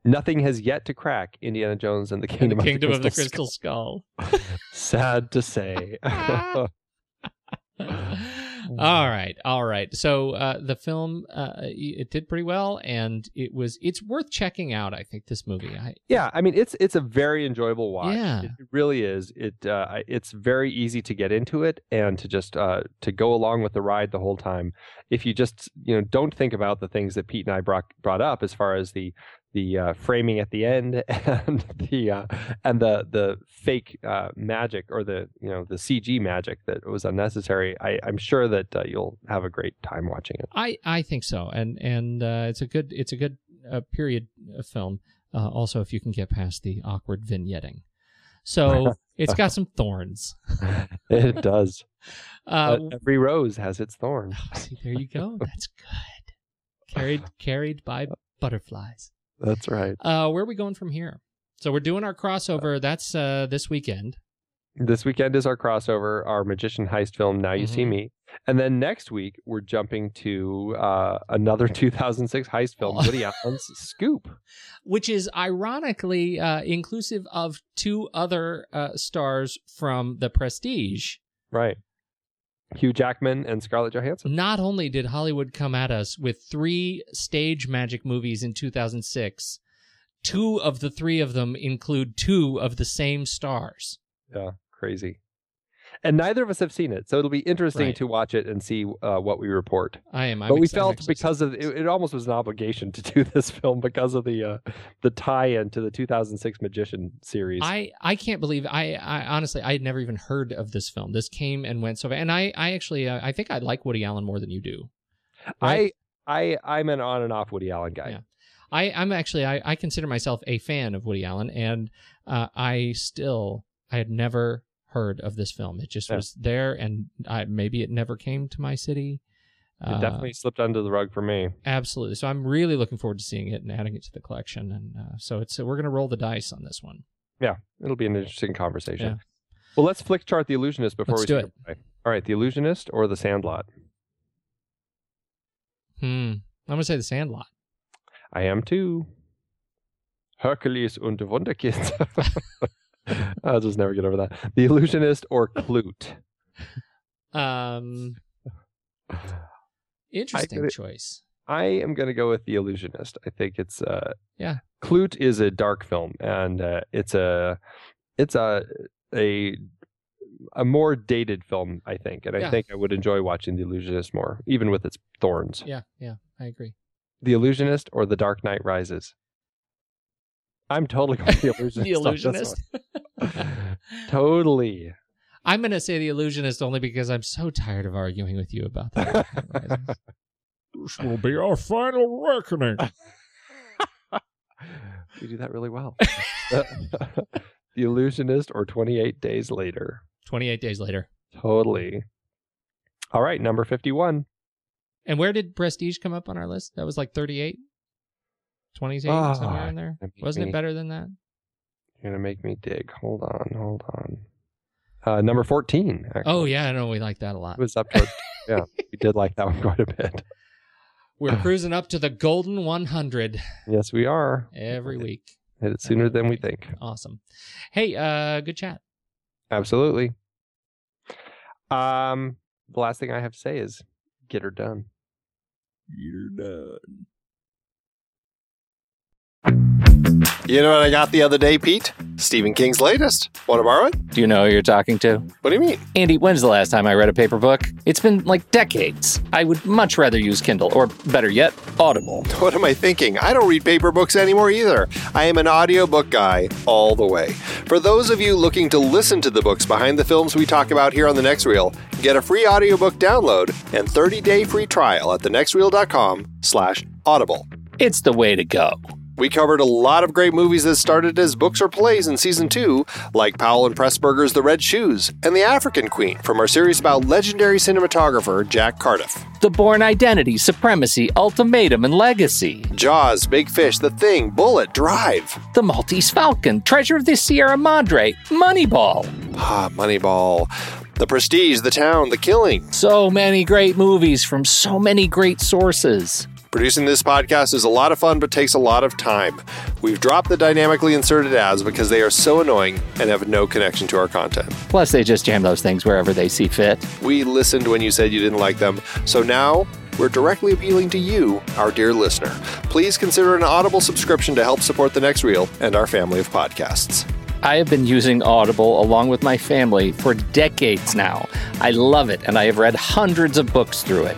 Nothing has yet to crack Indiana Jones and the Kingdom, and the Kingdom of, the of the Crystal Skull. Skull. Sad to say. all right, all right. So uh, the film uh, it did pretty well, and it was it's worth checking out. I think this movie. I, yeah, I mean it's it's a very enjoyable watch. Yeah. it really is. It uh, it's very easy to get into it and to just uh, to go along with the ride the whole time. If you just you know don't think about the things that Pete and I brought brought up as far as the the uh, framing at the end and the uh, and the the fake uh, magic or the you know the CG magic that was unnecessary. I, I'm sure that uh, you'll have a great time watching it. I, I think so, and and uh, it's a good it's a good uh, period film. Uh, also, if you can get past the awkward vignetting, so it's got some thorns. it does. Uh, every rose has its thorn. see, there you go. That's good. Carried carried by butterflies. That's right. Uh, where are we going from here? So we're doing our crossover. That's uh, this weekend. This weekend is our crossover, our magician heist film, Now You See Mhm. Me. And then next week, we're jumping to uh, another 2006 heist film, Woody Allen's Scoop. which is ironically uh, inclusive of two other uh, stars from The Prestige. Right. Hugh Jackman and Scarlett Johansson. Not only did Hollywood come at us with three stage magic movies in 2006, two of the three of them include two of the same stars. Yeah, crazy. And neither of us have seen it, so it'll be interesting Right. to watch it and see uh, what we report. I am. I'm but we ex- felt because of it, it almost was an obligation to do this film because of the uh, the tie-in to the 2006 Magician series. I, I can't believe I, I honestly I had never even heard of this film. This came and went so and I I actually uh, I think I like Woody Allen more than you do. right? I I I'm an on and off Woody Allen guy. Yeah. I, I'm actually I, I consider myself a fan of Woody Allen, and uh, I still I had never heard of this film. It just Yeah. was there, and I, maybe it never came to my city. It Uh, definitely slipped under the rug for me. absolutely. So I'm really looking forward to seeing it and adding it to the collection. And uh, so it's we're gonna roll the dice on this one. Yeah, it'll be an interesting conversation. Yeah. Well, let's Flickchart the illusionist before Let's we do say goodbye. All right, the illusionist or the Sandlot. Hmm. I'm gonna say The Sandlot. I am too. Hercules und Wunderkind. I'll just never get over that. The illusionist or Klute. Um. Interesting could- choice. I am going to go with the illusionist. I think it's uh Yeah. Klute is a dark film and uh, it's a it's a a a more dated film, I think. And I think I would enjoy watching The Illusionist more, even with its thorns. Yeah. Yeah. I agree. The Illusionist or The Dark Knight Rises? I'm totally going with The Illusionist. the illusionist. totally. I'm gonna say the illusionist only because I'm so tired of arguing with you about that. This will be our final reckoning. You do that really well. the Illusionist or 28 Days Later? 28 days later. Totally. All right, number 51. And where did Prestige come up on our list? That was like 38, 28, Ah, somewhere in there. Wasn't me. it better than that? You're going to make me dig. Hold on, hold on. Uh, number 14. Actually. Oh yeah, I know we like that a lot. It was up toward, yeah, we did like that one quite a bit. We're cruising up to the golden 100 Yes, we are. every week. Hit it sooner than we think. Awesome. Hey, uh, good chat. Absolutely. Um, the last thing I have to say is get her done. You're done. You know what I got the other day, Pete? Stephen King's latest. Want to borrow it? Do you know who you're talking to? What do you mean? Andy, when's the last time I read a paper book? It's been like decades. I would much rather use Kindle, or better yet, Audible. What am I thinking? I don't read paper books anymore either. I am an audiobook guy all the way. For those of you looking to listen to the books behind the films we talk about here on The Next Reel, get a free audiobook download and 30-day free trial at thenextreel.com slash audible. It's the way to go. We covered a lot of great movies that started as books or plays in season two, like Powell and Pressburger's The Red Shoes and The African Queen from our series about legendary cinematographer Jack Cardiff. The Bourne Identity, Supremacy, Ultimatum, and Legacy. Jaws, Big Fish, The Thing, Bullitt, Drive. The Maltese Falcon, Treasure of the Sierra Madre, Moneyball. Ah, Moneyball. The Prestige, The Town, The Killing. So many great movies from so many great sources. Producing this podcast is a lot of fun but takes a lot of time. We've dropped the dynamically inserted ads because they are so annoying and have no connection to our content. Plus, they just jam those things wherever they see fit. We listened when you said you didn't like them, so now we're directly appealing to you, our dear listener. Please consider an Audible subscription to help support the next reel and our family of podcasts. I have been using Audible along with my family for decades now. I love it, and I have read hundreds of books through it.